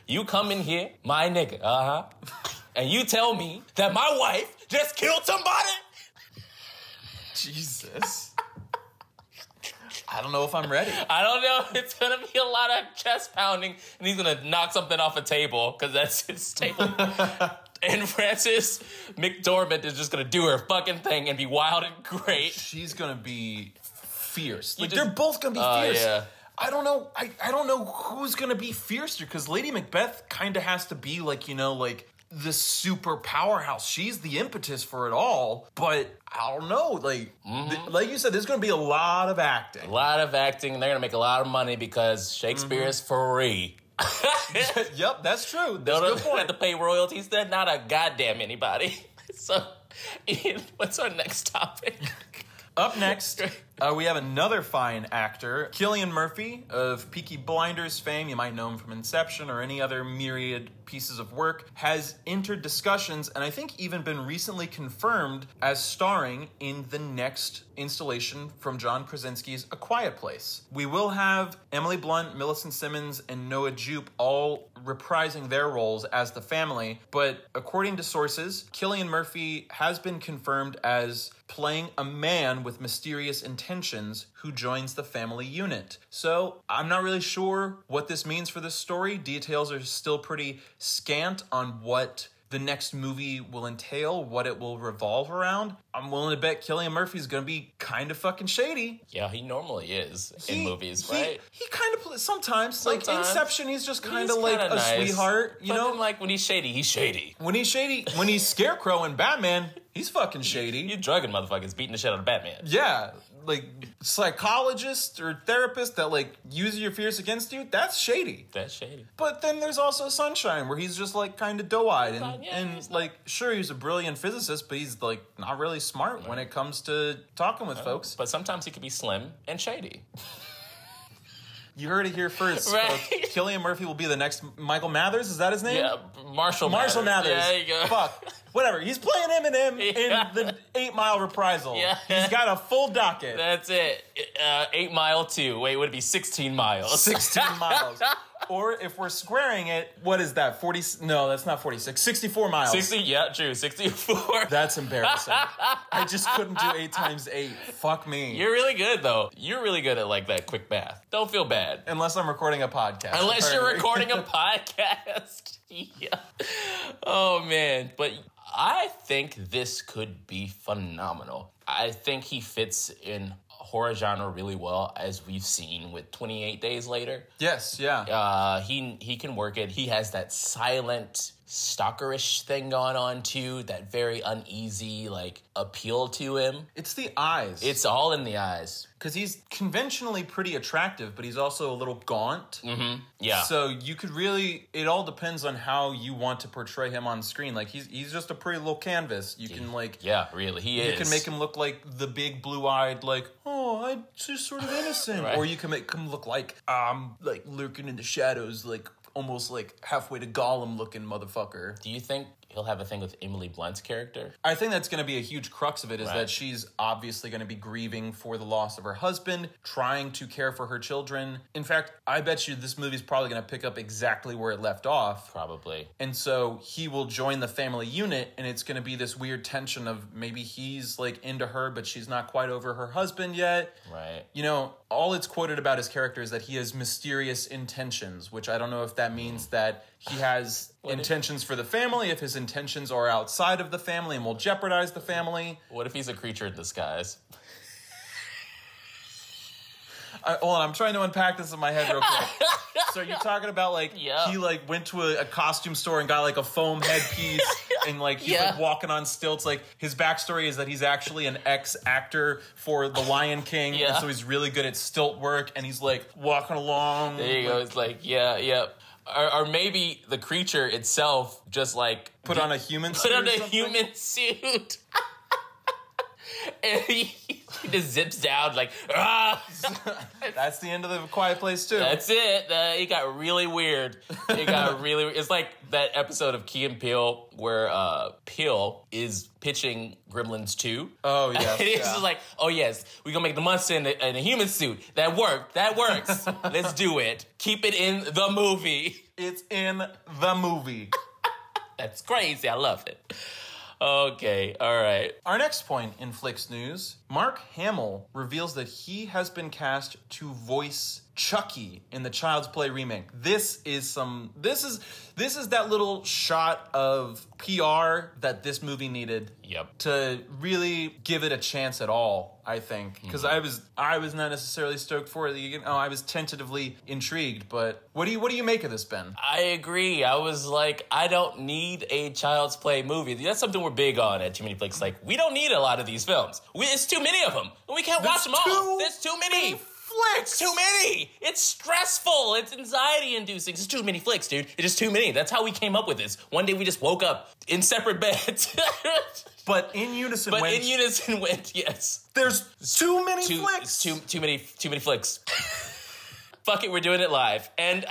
you come in here, my nigga, uh huh, and you tell me that my wife just killed somebody. Jesus. I don't know if I'm ready. <laughs> I don't know. It's gonna be a lot of chest pounding, and he's gonna knock something off a table because that's his table. <laughs> and Frances McDormand is just gonna do her fucking thing and be wild and great. She's gonna be fierce. Like just- they're both gonna be Uh, fierce. yeah. I don't know. I, I don't know who's gonna be fiercer because Lady Macbeth kind of has to be like you know like the super powerhouse. She's the impetus for it all. But I don't know. Like th- mm-hmm. like you said, there's gonna be a lot of acting. A lot of acting, and they're gonna make a lot of money because Shakespeare is mm-hmm. free. <laughs> yep, that's true. They That's a don't good have point. to pay royalties. They're not a goddamn anybody. <laughs> So, Ian, what's our next topic? <laughs> Up next, uh, we have another fine actor, Cillian Murphy of Peaky Blinders fame. You might know him from Inception or any other myriad pieces of work. Has entered discussions and I think even been recently confirmed as starring in the next installation from John Krasinski's A Quiet Place. We will have Emily Blunt, Millicent Simmonds, and Noah Jupe all reprising their roles as the family, but according to sources, Cillian Murphy has been confirmed as playing a man with mysterious intentions who joins the family unit. So I'm not really sure what this means for this story. Details are still pretty scant on what the next movie will entail, what it will revolve around. I'm willing to bet Cillian Murphy's gonna be kind of fucking shady. Yeah, he normally is in movies, he- right? He kind of plays sometimes, like Inception. He's just kind of like a nice. sweetheart, you But know. then, like when he's shady, he's shady. when he's shady, when he's Scarecrow in Batman, he's fucking shady. You're drugging motherfuckers beating the shit out of Batman. Yeah, like psychologists or therapists that like use your fears against you. That's shady. That's shady. But then there's also Sunshine, where he's just like kind of doe-eyed and, yeah, and like sure he's a brilliant physicist, but he's like not really smart when it comes to talking with uh, folks. But sometimes he could be slim and shady. You heard it here first. Right. Cillian Murphy will be the next Michael Mathers. Is that his name? Yeah, Marshall. Marshall Mathers. Yeah, there you go. Fuck. <laughs> Whatever. He's playing Eminem <laughs> Yeah. in the Eight Mile Reprisal. Yeah. He's got a full docket. That's it. Uh, eight mile two. Wait, would it be sixteen miles? 16 <laughs> miles. Or if we're squaring it, what is that? 40? No, that's not 46. 64 miles. Sixty. Yeah, true. Sixty-four. That's embarrassing. <laughs> I just couldn't do eight times eight. Fuck me. You're really good though. You're really good at like that quick math. Don't feel bad. Unless I'm recording a podcast. Unless you're recording a podcast. yeah. Oh man. But I think this could be phenomenal. I think he fits in horror genre really well as we've seen with 28 Days Later. Yes, yeah. Uh, he he can work it. He has that silent stalkerish thing going on too. That very uneasy like appeal to him. It's the eyes. It's all in the eyes. because he's conventionally pretty attractive, but he's also a little gaunt. Yeah. So you could really it all depends on how you want to portray him on screen. Like he's he's just a pretty little canvas. You can like yeah, really, he is. you can make him look like the big blue-eyed like, "Oh, I'm just sort of <laughs> innocent." Right. Or you can make him look like I'm um like lurking in the shadows like almost like halfway to Gollum looking motherfucker. Do you think he'll have a thing with Emily Blunt's character? I think that's going to be a huge crux of it is Right. that she's obviously going to be grieving for the loss of her husband, trying to care for her children. In fact, I bet you this movie's probably going to pick up exactly where it left off. Probably. And so he will join the family unit, and it's going to be this weird tension of maybe he's like into her, but she's not quite over her husband yet. Right. You know, all it's quoted about his character is that he has mysterious intentions, which I don't know if that means hmm. that he has <laughs> if- intentions for the family, if his intentions are outside of the family and will jeopardize the family. What if he's a creature in disguise? <laughs> I, hold on, I'm trying to unpack this in my head real quick. <laughs> So you're talking about like Yeah. he like went to a, a costume store and got like a foam headpiece and like he's Yeah. like walking on stilts. Like his backstory is that he's actually an ex actor for The Lion King, and so he's really good at stilt work. And he's like walking along. There you go. It's like, yeah, yeah. Or, or maybe the creature itself just like Put on a human. Suit put suit on a human suit. <laughs> and he, he just zips down like, ah. That's the end of the Quiet Place too. That's it. Uh, it got really weird. It got <laughs> really. It's like that episode of Key and Peele where uh, Peele is pitching Gremlins two. oh <laughs> yeah. And it's just like, oh yes, we're gonna make the monster in a, in a human suit. That worked. That works. <laughs> Let's do it. Keep it in the movie. it's in the movie. That's crazy. I love it. Okay, all right. Our next point in Flicks news Mark Hamill reveals that he has been cast to voice Chucky in the Child's Play remake. This is some this is this is that little shot of PR that this movie needed Yep. to really give it a chance at all, I think. Because mm-hmm. I was I was not necessarily stoked for it. You know, oh, I was tentatively intrigued, but what do you what do you make of this, Ben? I agree. I was like, I don't need a child's play movie. That's something we're big on at Too Many Flicks. Like, we don't need a lot of these films. We, it's too many of them. We can't watch them all. There's too many. Flicks! Too many. It's stressful. It's anxiety inducing. It's too many flicks, dude. It's just too many. That's how we came up with this. One day we just woke up in separate beds. <laughs> But in unison but went, in unison <laughs> went, yes. there's too many Too, flicks. too too many too many flicks. <laughs> Fuck it, we're doing it live. And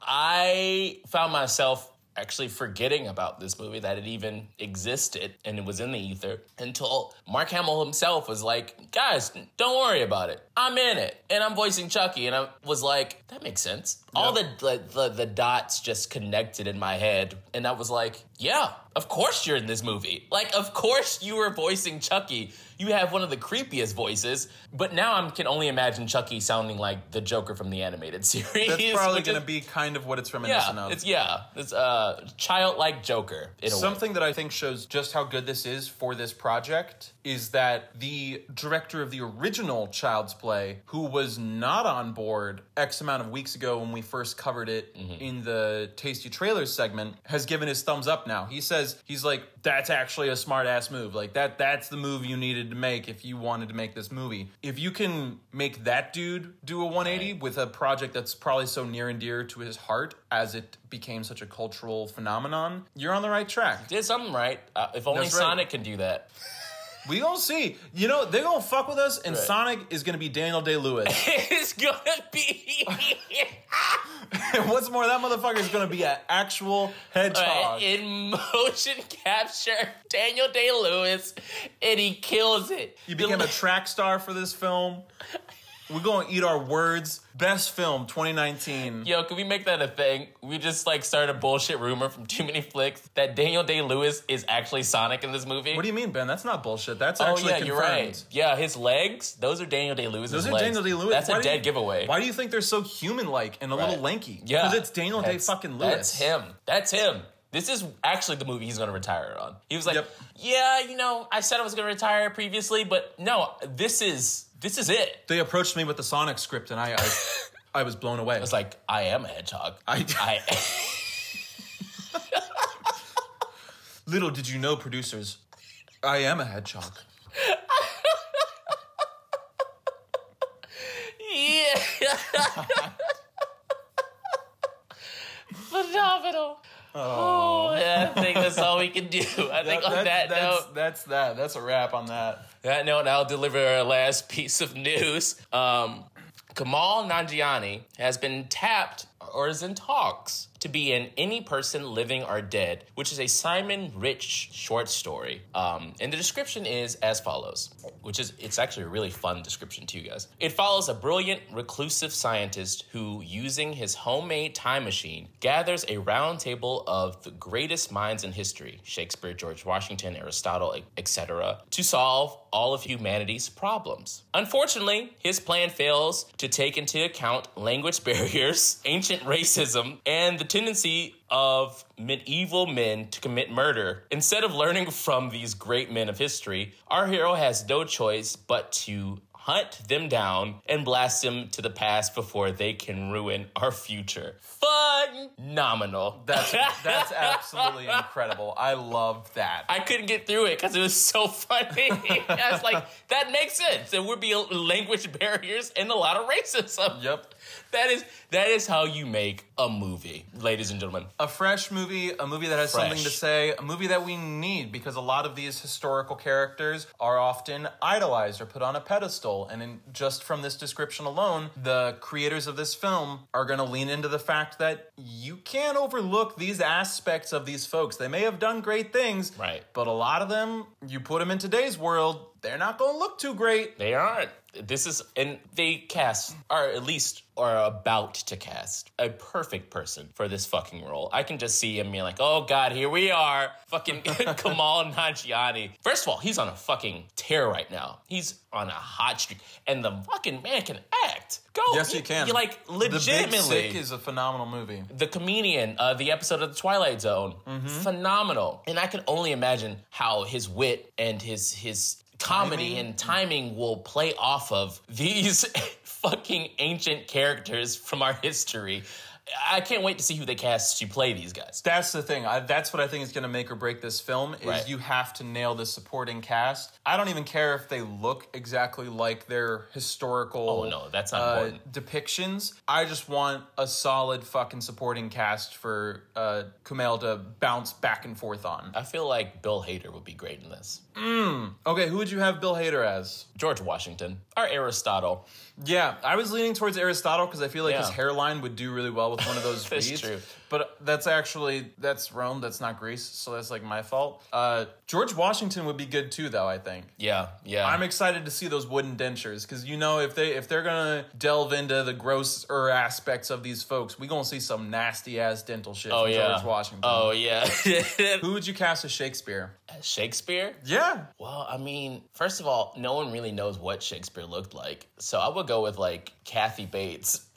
I found myself actually forgetting about this movie that it even existed and it was in the ether until Mark Hamill himself was like, "Guys, don't worry about it. I'm in it, and I'm voicing Chucky." And I was like, "That makes sense." All the, the the the dots just connected in my head, and I was like, "Yeah, of course you're in this movie. Like, of course you were voicing Chucky." You have one of the creepiest voices, but now I can only imagine Chucky sounding like the Joker from the animated <laughs> series. That's probably going to be <laughs> kind of what it's reminiscent yeah, of. it's yeah, it's uh childlike Joker in a way. Something that I think shows just how good this is for this project is that the director of the original Child's Play, who was not on board X amount of weeks ago when we first covered it Mm-hmm. in the Tasty Trailers segment, has given his thumbs up now. He says, he's like, that's actually a smart ass move. Like, that that's the move you needed to make if you wanted to make this movie. If you can make that dude do a 180 with a project that's probably so near and dear to his heart as it became such a cultural phenomenon, you're on the right track. did something right. Uh, if only That's right. Sonic can do that. <laughs> We gonna see. You know, they're gonna fuck with us, and Right. Sonic is gonna be Daniel Day Lewis. <laughs> it's gonna be <laughs> what's more, that motherfucker is gonna be an actual hedgehog. in motion <laughs> capture. Daniel Day Lewis, and he kills it. You became a track star for this film. We're gonna eat our words. Best film 2019. Yo, can we make that a thing? We just like started a bullshit rumor from Too Many Flicks that Daniel Day Lewis is actually Sonic in this movie. What do you mean, Ben? That's not bullshit. That's Oh actually yeah, confirmed. you're right. Yeah, his legs, those are Daniel Day Lewis's Those are legs. Daniel Day Lewis. That's Why a do you- dead giveaway. Why do you think they're so human-like and a little lanky? Yeah, because it's Daniel Day fucking Lewis. That's him. That's him. This is actually the movie he's going to retire on. He was like, Yep. "Yeah, you know, I said I was going to retire previously, but no, this is this is it." They approached me with the Sonic script, and I, I, I was blown away. <laughs> I was like, "I am a hedgehog." I- I <laughs> <laughs> Little did you know, producers, I am a hedgehog. yeah. Phenomenal. Oh, yeah, <laughs> I think that's all we can do. I think on that that's, note, that's that. That's a wrap on that. that note, I'll deliver our last <laughs> piece of news. Um, Kumail Nanjiani has been tapped or is in talks to be in Any Person Living or Dead, which is a Simon Rich short story. Um, and the description is as follows, which is, it's actually a really fun description too, guys. It follows a brilliant, reclusive scientist who, using his homemade time machine, gathers a round table of the greatest minds in history Shakespeare, George Washington, Aristotle, etc., to solve all of humanity's problems. Unfortunately, his plan fails to take into account language <laughs> barriers, ancient racism, and the tendency of medieval men to commit murder. Instead of learning from these great men of history, our hero has no choice but to hunt them down and blast them to the past before they can ruin our future. Phenomenal. That's that's <laughs> absolutely incredible. I love that. I couldn't get through it because it was so <laughs> funny. I was like, that makes sense. There would be language barriers and a lot of racism. Yep. That is that is how you make a movie, ladies and gentlemen. A fresh movie, a movie that has something to say, a movie that we need because a lot of these historical characters are often idolized or put on a pedestal. And in, just from this description alone, the creators of this film are going to lean into the fact that you can't overlook these aspects of these folks. They may have done great things, Right. But a lot of them, you put them in today's world, they're not going to look too great. They aren't. This is and they cast or at least are about to cast a perfect person for this fucking role. I can just see him being like, "Oh God, here we are, fucking <laughs> Kumail Nanjiani." First of all, he's on a fucking tear right now. He's on a hot streak, and the fucking man can act. Go, Yes, you can. You like The Big legitimately Sick is a phenomenal movie. the comedian, uh, the episode of the Twilight Zone, phenomenal. And I can only imagine how his wit and his his comedy Timing. and timing will play off of these <laughs> fucking ancient characters from our history. I can't wait to see who they cast to play these guys. That's the thing. I, that's what I think is going to make or break this film. Is Right. you have to nail the supporting cast. I don't even care if they look exactly like their historical. Oh, no, that's not uh, important. depictions. I just want a solid fucking supporting cast for uh, Kumail to bounce back and forth on. I feel like Bill Hader would be great in this. Okay, who would you have Bill Hader as? George Washington, or Aristotle. Yeah, I was leaning towards Aristotle because I feel like his hairline would do really well with one of those <laughs> That's reads. true. But that's actually that's Rome. That's not Greece, so that's like my fault. Uh, George Washington would be good too, though. I think. Yeah, yeah. I'm excited to see those wooden dentures because you know if they if they're gonna delve into the grosser aspects of these folks, we gonna see some nasty ass dental shit oh yeah. George Washington. Oh yeah. <laughs> Who would you cast as Shakespeare? Shakespeare? Yeah, Well, I mean, first of all, no one really knows what Shakespeare looked like. So I would go with like Kathy Bates. <laughs>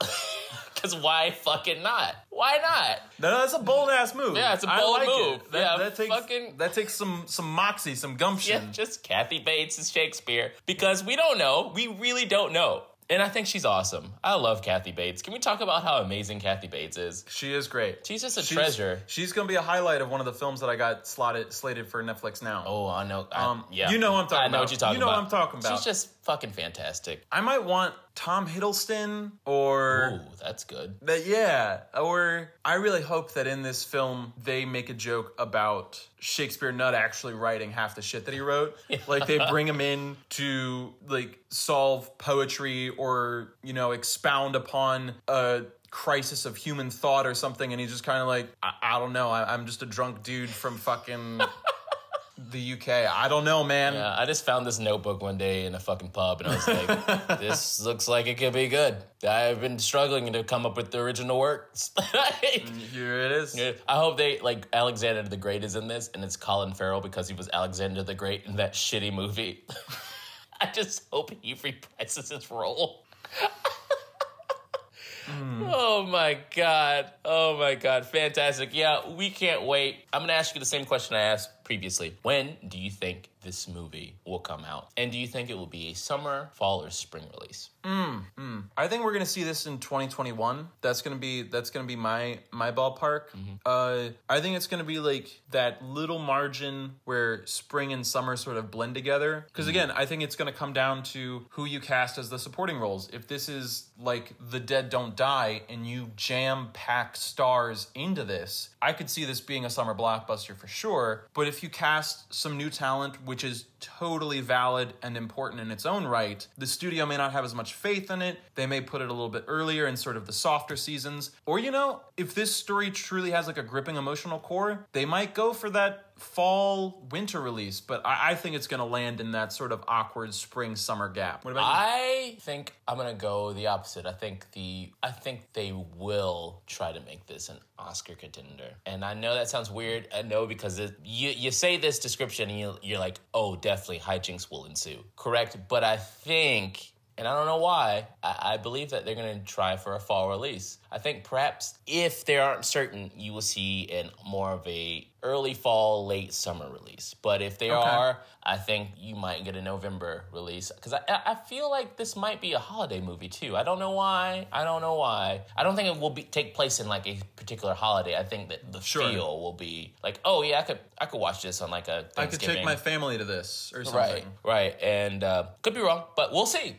Cause why fucking not? Why not? no, that's a bold ass move. Yeah, it's a bold like move. It. That, Yeah, that takes fucking- that takes some some moxie, some gumption. Yeah, just Kathy Bates is Shakespeare. Because we don't know. We really don't know. And I think she's awesome. I love Kathy Bates. Can we talk about how amazing Kathy Bates is? She is great. She's just a She's- treasure. She's gonna be a highlight of one of the films that I got slotted slated for Netflix now. Oh, I know. I, Um, yeah, you know what I'm talking I know about. what you're talking You know about. what I'm talking about. She's just fucking fantastic. I might want Tom Hiddleston or Ooh, that's good. that. Yeah, or I really hope that in this film they make a joke about Shakespeare not actually writing half the shit that he wrote. <laughs> Like they bring him in to like solve poetry or you know expound upon a crisis of human thought or something, and he's just kind of like, I, I don't know, I, I'm just a drunk dude from fucking. The UK. I don't know, man. Yeah, I just found this notebook one day in a fucking pub, and I was like, <laughs> "This looks like it could be good." I've been struggling to come up with the original works. <laughs> Mm, here it is. I hope they like Alexander the Great is in this, and it's Colin Farrell because he was Alexander the Great in that shitty movie. <laughs> I just hope he reprises his role. Mm. Oh my god. Oh my god. Fantastic. Yeah, we can't wait. I'm going to ask you the same question I asked previously. When do you think this movie will come out? And do you think it will be a summer, fall, or spring release? Hmm, hmm. I think we're gonna see this in 2021. That's gonna be that's gonna be my my ballpark. Mm-hmm. Uh, I think it's gonna be like that little margin where spring and summer sort of blend together. Because mm-hmm. again, I think it's gonna come down to who you cast as the supporting roles. If this is like The Dead Don't Die and you jam pack stars into this, I could see this being a summer blockbuster for sure. But if you cast some new talent, which is totally valid and important in its own right, the studio may not have as much faith in it. They may put it a little bit earlier in sort of the softer seasons. Or, you know, if this story truly has like a gripping emotional core, they might go for that fall winter release. But I, I think it's to land in that sort of awkward spring summer gap. What about you? I think I'm gonna go the opposite. I think the I think they will try to make this an Oscar contender. And I know that sounds weird. I know because it, you you say this description and you, you're like, oh, definitely hijinks will ensue. Correct, but I think. And I don't know why. I, I believe that they're going to try for a fall release. I think perhaps if they aren't certain, you will see in more of a early fall, late summer release. But if they are, I think you might get a November release because I, I feel like this might be a holiday movie too. I don't know why. I don't know why. I don't think it will be take place in like a particular holiday. I think that the Sure. feel will be like, oh yeah, I could I could watch this on like a I could take my family to this or something. Right, right, and uh, could be wrong, but we'll see.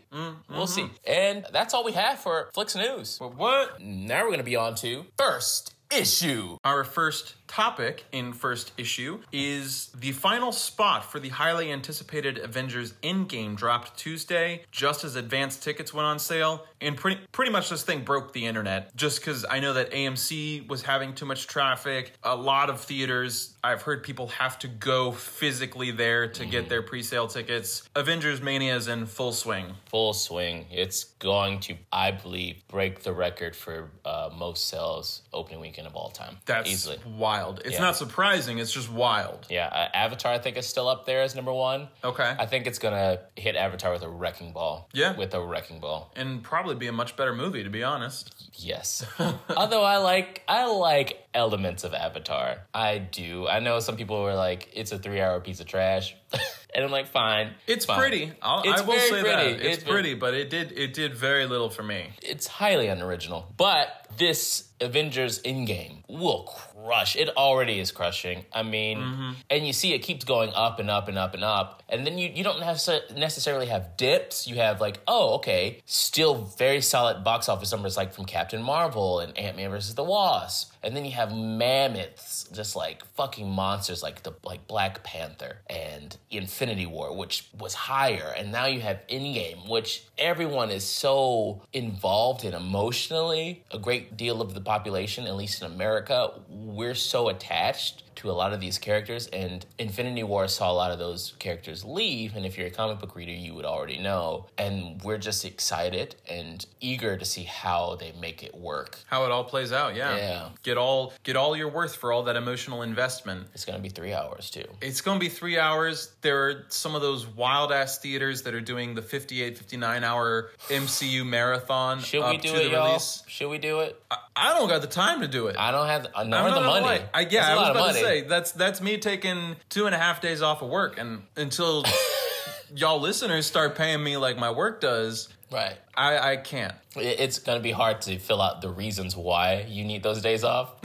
We'll see. And that's all we have for Flicks News. But what? Now we're gonna be on to first issue. Our first topic in first issue is the final spot for the highly anticipated Avengers Endgame dropped Tuesday, just as advanced tickets went on sale, and pretty pretty much this thing broke the internet. Just because I know that AMC was having too much traffic, a lot of theaters. I've heard people have to go physically there to get their pre-sale tickets. Avengers Mania is in full swing. Full swing. It's going to, I believe, break the record for uh, most sales opening weekend of all time. That's easily. wild. It's Yeah. not surprising. It's just wild. Yeah, uh, Avatar I think is still up there as number one. Okay. I think it's gonna hit Avatar with a wrecking ball. Yeah. with a wrecking ball. and probably be a much better movie, to be honest. Yes. <laughs> Although I like I like elements of Avatar. I do. I know some people were like, it's a three hour piece of trash. <laughs> and I'm like, fine. It's fine. pretty. I'll, It's I will say pretty. that it's, It's very- pretty, but it did it did very little for me. It's highly unoriginal. But this Avengers Endgame will crush. It already is crushing. I mean, Mm-hmm. and you see it keeps going up and up and up and up. And then you, you don't necess- necessarily have dips. You have like, oh, okay, still very solid box office numbers like from Captain Marvel and Ant Man versus the Wasp. And then you have mammoths, just like fucking monsters like the like Black Panther and Infinity War, which was higher. And now you have Endgame, which everyone is so involved in emotionally. A great deal of the population, at least in America, we're so attached to a lot of these characters and Infinity War saw a lot of those characters leave and if you're a comic book reader you would already know and we're just excited and eager to see how they make it work. How it all plays out, yeah. Yeah. Get all get all your worth for all that emotional investment. It's to be 3 hours too. It's to be three hours. There are some of those wild ass theaters that are doing the 58, 59 hour MCU marathon. Should up we do to it, the y'all? release. Have we do it? I, I don't got the time to do it. I don't have uh, nor the money. lie. I, yeah, a I was lot of about money. to say that's that's me taking two and a half days off of work, and until <laughs> y'all listeners start paying me like my work does, Right. I I can't. It's going to be hard to fill out the reasons why you need those days off. <laughs>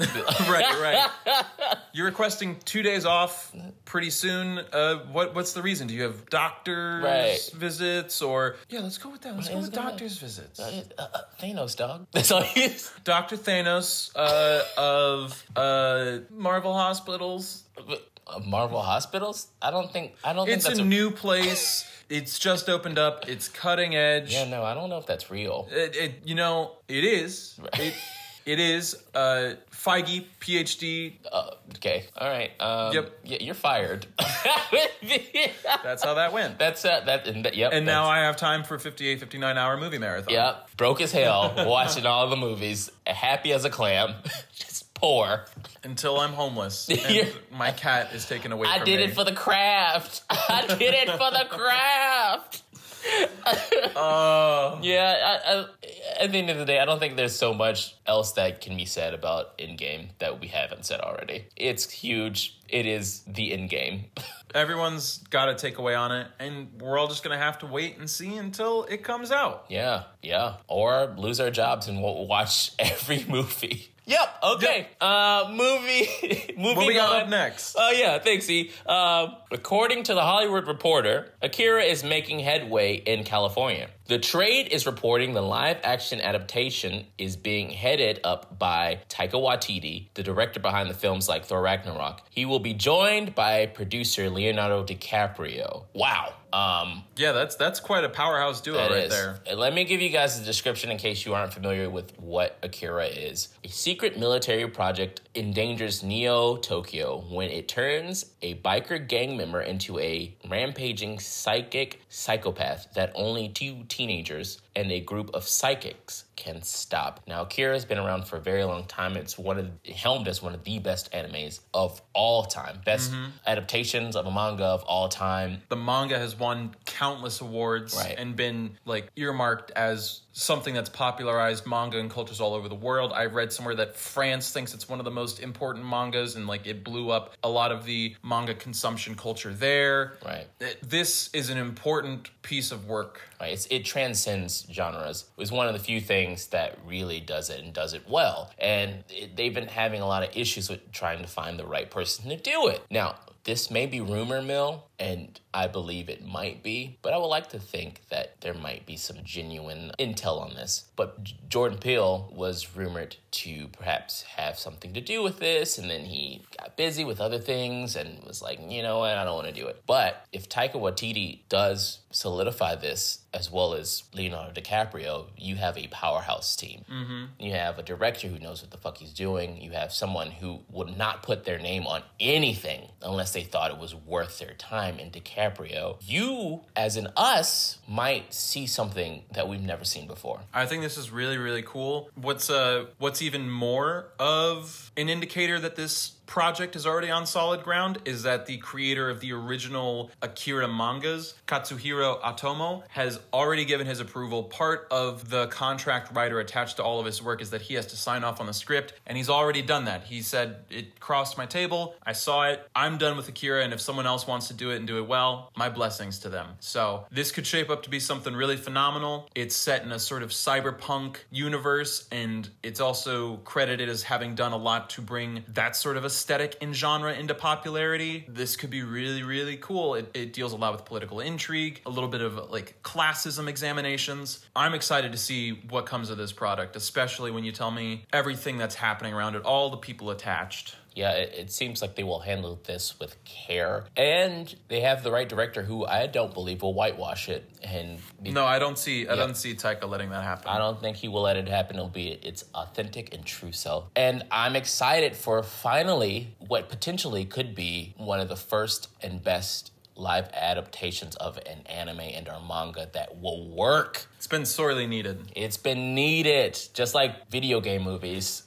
right, right. You're requesting two days off pretty soon. Uh, what what's the reason? Do you have doctor's Right. visits or yeah? Let's go with that. Let's go Let's with go with- doctor's visits. Uh, uh, Thanos, dog. <laughs> That's all he is. Doctor Thanos uh, of uh, Marvel Hospitals. Marvel hospitals? I don't think. I don't think It's that's a new place. It's just opened up. It's cutting edge. Yeah, no, I don't know if that's real. It, it you know it is. It it is. Uh, Feige, PhD. Uh, okay, all right. Um, Yep. Yeah, you're fired. <laughs> That's how that went. that's uh, that. And that, yep. And now I have time for 58, 59 hour movie marathon. Yep. Broke as hell <laughs> watching all the movies. Happy as a clam. <laughs> Poor. Until I'm homeless <laughs> and my cat is taken away I did me. it for the craft. <laughs> I did it for the craft. Oh. <laughs> Yeah, I, I, at the end of the day, I don't think there's so much else that can be said about Endgame that we haven't said already. It's huge. It is the Endgame. Everyone's got a takeaway on it, and we're all just gonna have to wait and see until it comes out. yeah, yeah. Or lose our jobs and we'll watch every movie. Yep. Okay. Uh, movie. <laughs> moving What we got on. up next? Oh yeah, thanks. E. Um, according to the Hollywood Reporter, Akira is making headway in California. The trade is reporting the live-action adaptation is being headed up by Taika Waititi, the director behind the films like Thor Ragnarok. He will be joined by producer Leonardo DiCaprio. Wow. Um, Yeah, that's that's quite a powerhouse duo right is. there. Uh, Let me give you guys a description in case you aren't familiar with what Akira is. A secret military project endangers Neo Tokyo when it turns a biker gang member into a rampaging psychic psychopath that only two teenagers and a group of psychics can stop. Now, Akira has been around for a very long time. It's one of helmed as one of the best animes of all time, best mm-hmm. adaptations of a manga of all time. the manga has won countless awards Right. and been like earmarked as something that's popularized manga in cultures all over the world. I read somewhere that France thinks it's one of the most important mangas and like it blew up a lot of the manga consumption culture there. Right. This is an important piece of work. Right, it's, it transcends genres. Was one of the few things that really does it and does it well. And it, they've been having a lot of issues with trying to find the right person to do it. Now, this may be rumor mill, and I believe it might be, but I would like to think that there might be some genuine intel on this. But J- Jordan Peele was rumored to perhaps have something to do with this, and then he got busy with other things and was like, you know what, I don't want to do it. But if Taika Waititi does solidify this, as well as Leonardo DiCaprio, you have a powerhouse team. Mm-hmm. You have a director who knows what the fuck he's doing. You have someone who would not put their name on anything unless they thought it was worth their time in DiCaprio. You, as in us, might see something that we've never seen before. I think this is really really cool. What's uh what's even more of an indicator that this project is already on solid ground is that the creator of the original Akira mangas, Katsuhiro Otomo, has already given his approval. Part of the contract writer attached to all of his work is that he has to sign off on the script, and he's already done that. He said, It crossed my table, I saw it, I'm done with Akira, and if someone else wants to do it and do it well, my blessings to them. So this could shape up to be something really phenomenal. It's set in a sort of cyberpunk universe, and it's also credited as having done a lot to bring that sort of aesthetic and genre into popularity. This could be really, really cool. It, it deals a lot with political intrigue, a little bit of like classism examinations. I'm excited to see what comes of this product, especially when you tell me everything that's happening around it, all the people attached. Yeah, it, it seems like they will handle this with care. And they have the right director who I don't believe will whitewash it. And be- No, I don't see. I don't see Taika letting that happen. I don't think he will let it happen. It'll be its authentic and true self. And I'm excited for finally what potentially could be one of the first and best live adaptations of an anime and or manga that will work. It's been sorely needed. It's been needed, just like video game movies.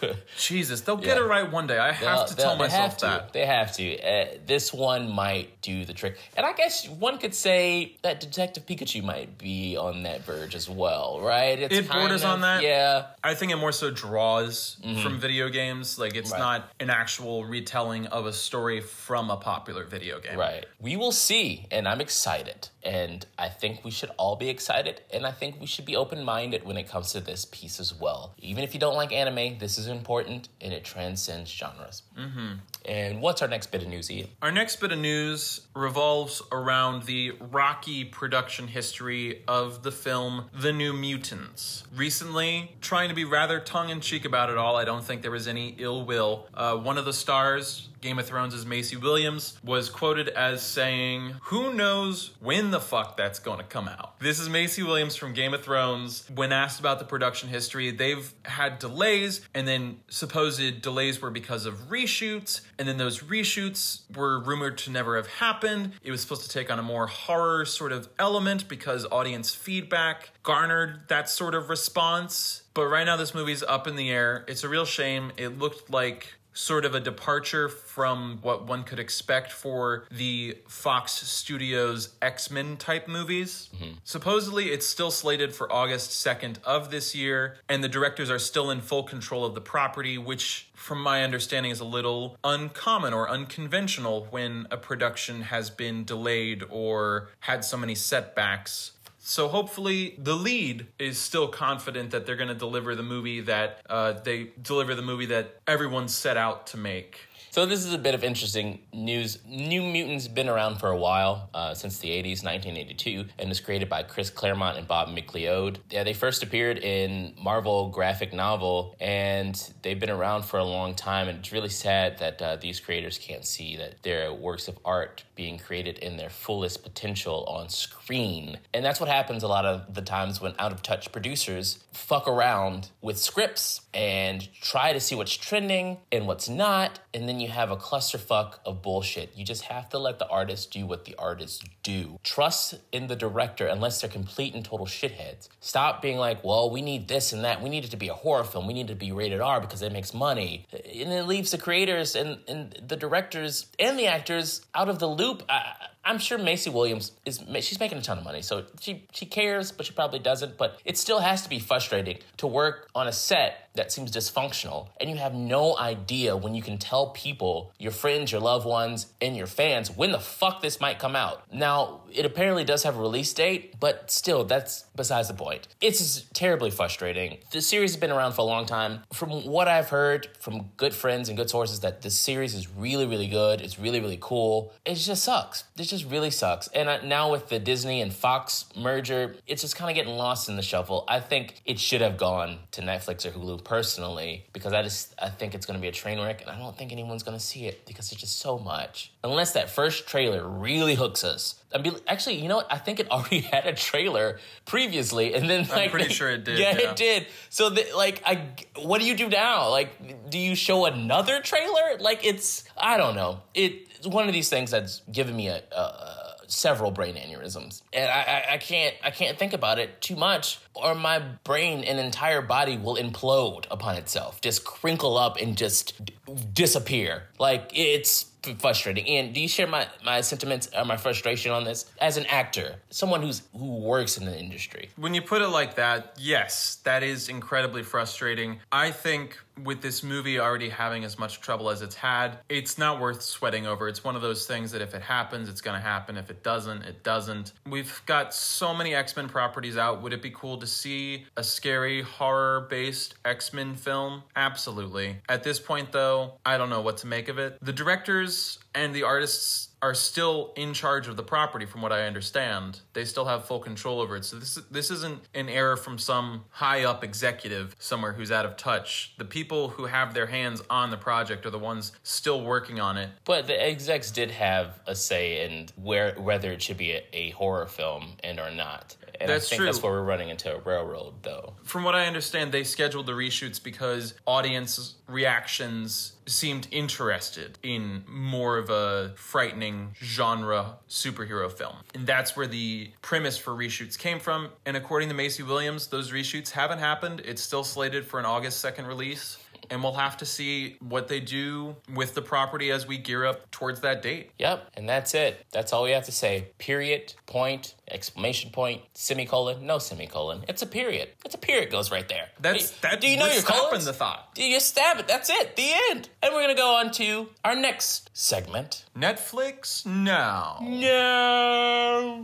<laughs> Jesus, they'll get Yeah. it right one day. I have They'll- to tell myself to. that. They have to. Uh, this one might do the trick. And I guess one could say that Detective Pikachu might be on that verge as well, right? It's It borders kind on that. Yeah. I think it more so draws from video games. Like it's Mm-hmm. Right. not an actual retelling of a story from a popular video game. Right. We will see, and I'm excited. And I think we should all be excited, and I think we should be open minded when it comes to this piece as well. Even if you don't like anime, this is important and it transcends genres. Mm-hmm. And what's our next bit of news, Ian? Our next bit of news revolves around the rocky production history of the film The New Mutants. Recently, trying to be rather tongue in cheek about it all, I don't think there was any ill will. Uh, one of the stars, Game of Thrones' Maisie Williams, was quoted as saying, Who knows when the fuck that's to come out? This is Maisie Williams from Game of Thrones. When asked about the production history, they've had delays, and then supposed delays were because of reshoots, and then those reshoots were rumored to never have happened. It was supposed to take on a more horror sort of element because audience feedback garnered that sort of response. But right now, this movie's up in the air. It's a real shame. It looked like sort of a departure from what one could expect for the Fox Studios X Men type movies. Mm-hmm. Supposedly, it's still slated for August 2nd of this year, and the directors are still in full control of the property, which, from my understanding, is a little uncommon or unconventional when a production has been delayed or had so many setbacks. So hopefully the lead is still confident that they're going to deliver the movie that uh, they deliver the movie that everyone set out to make. So this is a bit of interesting news. New Mutants been around for a while, uh, since the 80s, 1982, and was created by Chris Claremont and Bob McLeod. Yeah, they first appeared in Marvel graphic novel, and they've been around for a long time. And it's really sad that uh, these creators can't see that their works of art being created in their fullest potential on screen. And that's what happens a lot of the times when out of touch producers fuck around with scripts and try to see what's trending and what's not, and then you have a clusterfuck of bullshit. You just have to let the artist do what the artists do. Trust in the director unless they're complete and total shitheads. Stop being like, well, we need this and that. We need it to be a horror film. We need it to be rated R because it makes money. And it leaves the creators and, and the directors and the actors out of the loop. I, I'm sure Maisie Williams is she's making a ton of money, so she she cares, but she probably doesn't. But it still has to be frustrating to work on a set that seems dysfunctional, and you have no idea when you can tell people, your friends, your loved ones, and your fans when the fuck this might come out. Now, it apparently does have a release date, but still, that's besides the point. It's terribly frustrating. The series has been around for a long time. From what I've heard from good friends and good sources, that this series is really, really good. It's really, really cool. It just sucks. It just really sucks. And now with the Disney and Fox merger, it's just kind of getting lost in the shuffle. I think it should have gone to Netflix or Hulu personally because I just I think it's going to be a train wreck, and I don't think anyone's going to see it because it's just so much. Unless that first trailer really hooks us. I mean, actually, you know what? I think it <laughs> already had a trailer previously, and then like, I'm pretty sure it did, Yeah, <laughs> yeah. it did. So, the, like, I what do you do now? Like, do you show another trailer? Like, it's I don't know. It, it's one of these things that's given me a. a several brain aneurysms. And I, I, I can't i can't think about it too much or my brain and entire body will implode upon itself just crinkle up and just d- disappear. Like it's frustrating and do you share my my sentiments or my frustration on this as an actor someone who's who works in the industry When you put it like that, yes, that is incredibly frustrating. I think with this movie already having as much trouble as it's had, it's not worth sweating over. It's one of those things that if it happens, it's going to happen. If it doesn't, it doesn't. We've got so many X Men properties out. Would it be cool to see a scary horror based X Men film? Absolutely. At this point, though, I don't know what to make of it. The directors and the artists are still in charge of the property from what I understand. They still have full control over it. So this this isn't an error from some high up executive somewhere who's out of touch. The people who have their hands on the project are the ones still working on it. But the execs did have a say in where whether it should be a, a horror film and or not. And That's I think true. that's where we're running into a railroad, though. From what I understand, they scheduled the reshoots because audience reactions seemed interested in more of a frightening genre superhero film. And that's where the premise for reshoots came from. And according to Maisie Williams, those reshoots haven't happened. It's still slated for an August 2nd release. And we'll have to see what they do with the property as we gear up towards that date. Yep, and that's it. That's all we have to say. Period, point, exclamation point, semicolon, no semicolon. It's a period. It's a period goes right there. That's that. Do you know your colons? the thought? Do you stab it? That's it. The end. And we're gonna go on to our next segment. Netflix now. No.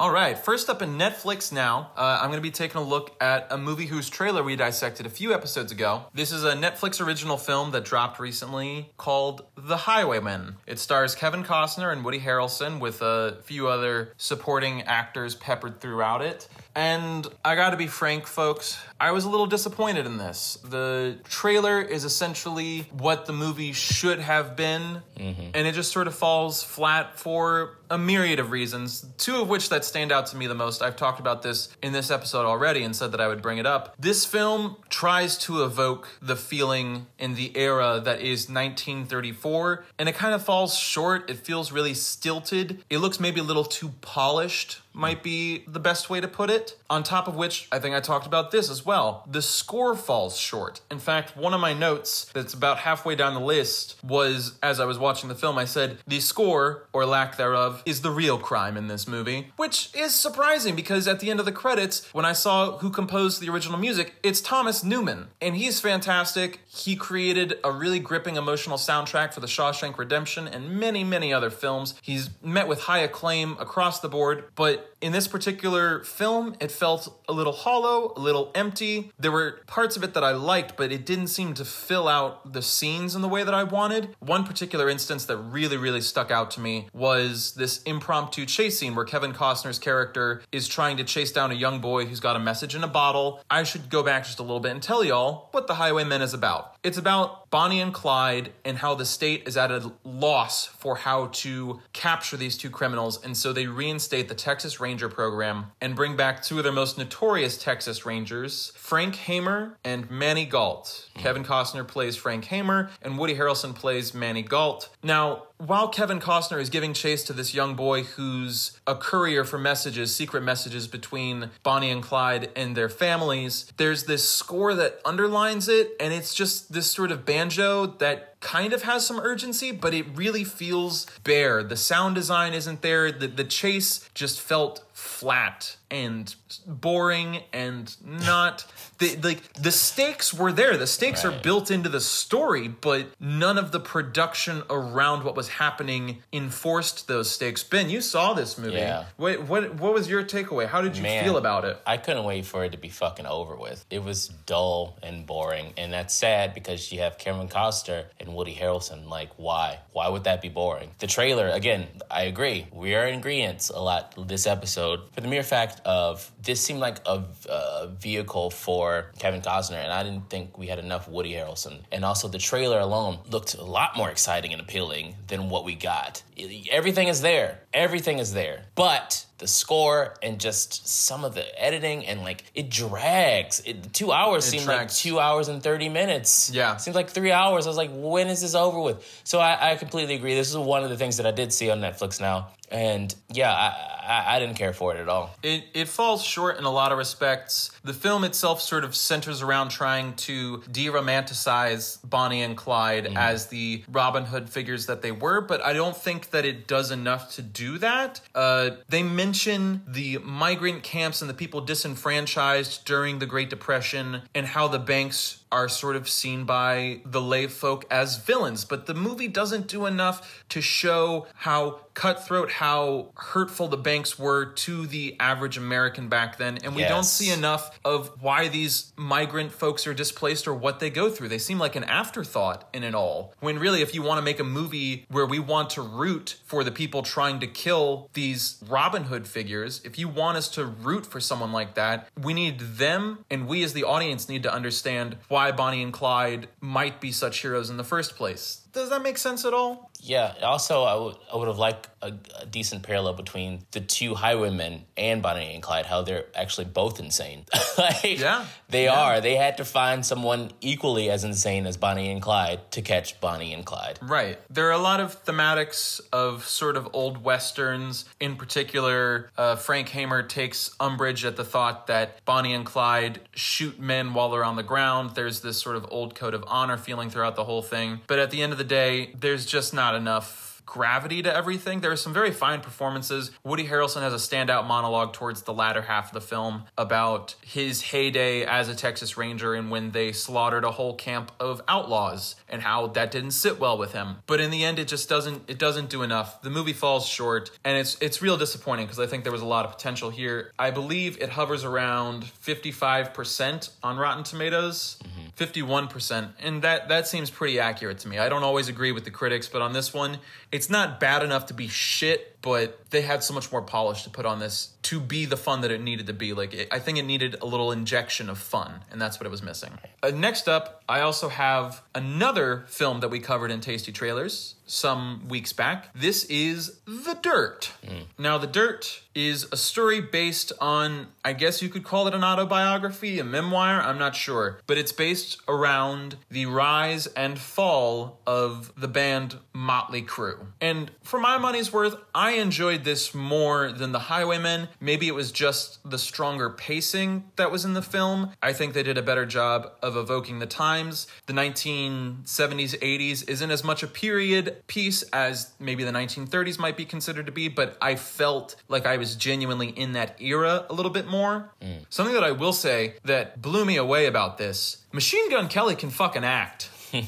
All right. First up in Netflix now, uh, I'm to be taking a look at a movie whose trailer we dissected a few episodes ago. This is a Netflix original film that dropped recently called The Highwaymen. It stars Kevin Costner and Woody Harrelson with a few other supporting actors peppered throughout it. And I gotta be frank, folks, I was a little disappointed in this. The trailer is essentially what the movie should have been, mm-hmm. and it just sort of falls flat for a myriad of reasons, two of which that stand out to me the most. I've talked about this in this episode already and said that I would bring it up. This film tries to evoke the feeling in the era that is 1934, and it kind of falls short. It feels really stilted. It looks maybe a little too polished might be the best way to put it. On top of which, I think I talked about this as well. The score falls short. In fact, one of my notes that's about halfway down the list was as I was watching the film, I said, the score, or lack thereof, is the real crime in this movie. Which is surprising because at the end of the credits, when I saw who composed the original music, it's Thomas Newman. And he's fantastic. He created a really gripping emotional soundtrack for The Shawshank Redemption and many, many other films. He's met with high acclaim across the board, but in this particular film, it felt a little hollow, a little empty. There were parts of it that I liked, but it didn't seem to fill out the scenes in the way that I wanted. One particular instance that really, really stuck out to me was this impromptu chase scene where Kevin Costner's character is trying to chase down a young boy who's got a message in a bottle. I should go back just a little bit and tell y'all what The Highwaymen is about. It's about Bonnie and Clyde and how the state is at a loss for how to capture these two criminals, and so they reinstate the Texas Texas Ranger program and bring back two of their most notorious Texas Rangers, Frank Hamer and Maney Gault. Hmm. Kevin Costner plays Frank Hamer, and Woody Harrelson plays Maney Gault. Now, while Kevin Costner is giving chase to this young boy who's a courier for messages, secret messages between Bonnie and Clyde and their families, there's this score that underlines it, and it's just this sort of banjo that kind of has some urgency, but it really feels bare. The sound design isn't there. The, the chase just felt flat and boring and not the like the stakes were there the stakes are built into the story but none of the production around what was happening enforced those stakes ben you saw this movie Yeah. what what what was your takeaway how did you Man, feel about it I couldn't wait for it to be fucking over with. It was dull and boring, and that's sad because you have Kevin Costner and Woody Harrelson. Like, why? Why would that be boring? The trailer, again, I agree. We are ingredients a lot this episode for the mere fact of this seemed like a, a vehicle for Kevin Costner, and I didn't think we had enough Woody Harrelson. And also, the trailer alone looked a lot more exciting and appealing than what we got. Everything is there. Everything is there, but the score and just some of the editing and like it drags. It, two hours seemed like two hours and thirty minutes. Yeah. seems like three hours. I was like, when is this over with? So I, I completely agree. This is one of the things that I did see on Netflix now, and yeah, I, I, I didn't care for it at all. It it falls short in a lot of respects. The film itself sort of centers around trying to de-romanticize Bonnie and Clyde as the Robin Hood figures that they were, but I don't think that it does enough to do that. Uh, they mention the migrant camps and the people disenfranchised during the Great Depression and how the banks are sort of seen by the lay folk as villains, but the movie doesn't do enough to show how cutthroat, how hurtful the banks were to the average American back then. And we don't see enough of why these migrant folks are displaced or what they go through. They seem like an afterthought in it all. When really, if you want to make a movie where we want to root for the people trying to kill these Robin Hood figures, if you want us to root for someone like that, we need them, and we as the audience need to understand why Bonnie and Clyde might be such heroes in the first place. Does that make sense at all? Yeah. Also, I would I would have liked a, a decent parallel between the two highwaymen and Bonnie and Clyde. How they're actually both insane. <laughs> like, Yeah. they Yeah. are. They had to find someone equally as insane as Bonnie and Clyde to catch Bonnie and Clyde. Right. There are a lot of thematics of sort of old westerns. In particular, uh, Frank Hamer takes umbrage at the thought that Bonnie and Clyde shoot men while they're on the ground. There's this sort of old code of honor feeling throughout the whole thing. But at the end of the day, there's just not enough gravity to everything. There are some very fine performances. Woody Harrelson has a standout monologue towards the latter half of the film about his heyday as a Texas Ranger and when they slaughtered a whole camp of outlaws and how that didn't sit well with him. But in the end it just doesn't it doesn't do enough. The movie falls short and it's it's real disappointing because I think there was a lot of potential here. I believe it hovers around 55% on Rotten Tomatoes. Mm-hmm. 51% and that that seems pretty accurate to me i don't always agree with the critics but on this one it's not bad enough to be shit but they had so much more polish to put on this to be the fun that it needed to be. Like it, i think it needed a little injection of fun and that's what it was missing. Uh, next up i also have another film that we covered in tasty trailers some weeks back. This is the dirt. Mm. Now the dirt is a story based on i guess you could call it an autobiography a memoir i'm not sure. But it's based around the rise and fall of the band Mötley Crüe. And for my money's worth i enjoyed this more than the highwaymen. Maybe it was just the stronger pacing that was in the film. I think they did a better job of evoking the times. The 1970s 80s isn't as much a period piece as maybe the 1930s might be considered to be but i felt like i was genuinely in that era a little bit more something that i will say that blew me away about this machine gun kelly can fucking act <laughs>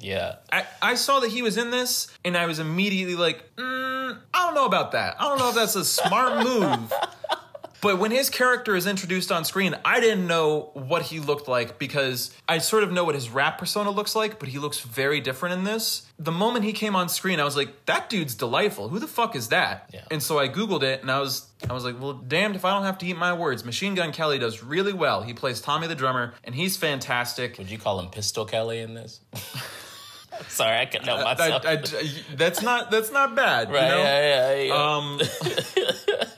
Yeah. I, I saw that he was in this and I was immediately like, mm, I don't know about that. I don't know if that's a smart move. <laughs> But when his character is introduced on screen, I didn't know what he looked like because I sort of know what his rap persona looks like, but he looks very different in this. The moment he came on screen, I was like, that dude's delightful. Who the fuck is that? Yeah. And so I Googled it and I was I was like, well, damned if I don't have to eat my words. Machine Gun Kelly does really well. He plays Tommy the drummer and he's fantastic. Would you call him Pistol Kelly in this? <laughs> Sorry, I couldn't help I- myself. I- I- that's not that's not bad. right? You know? yeah, yeah, yeah. Um, <laughs>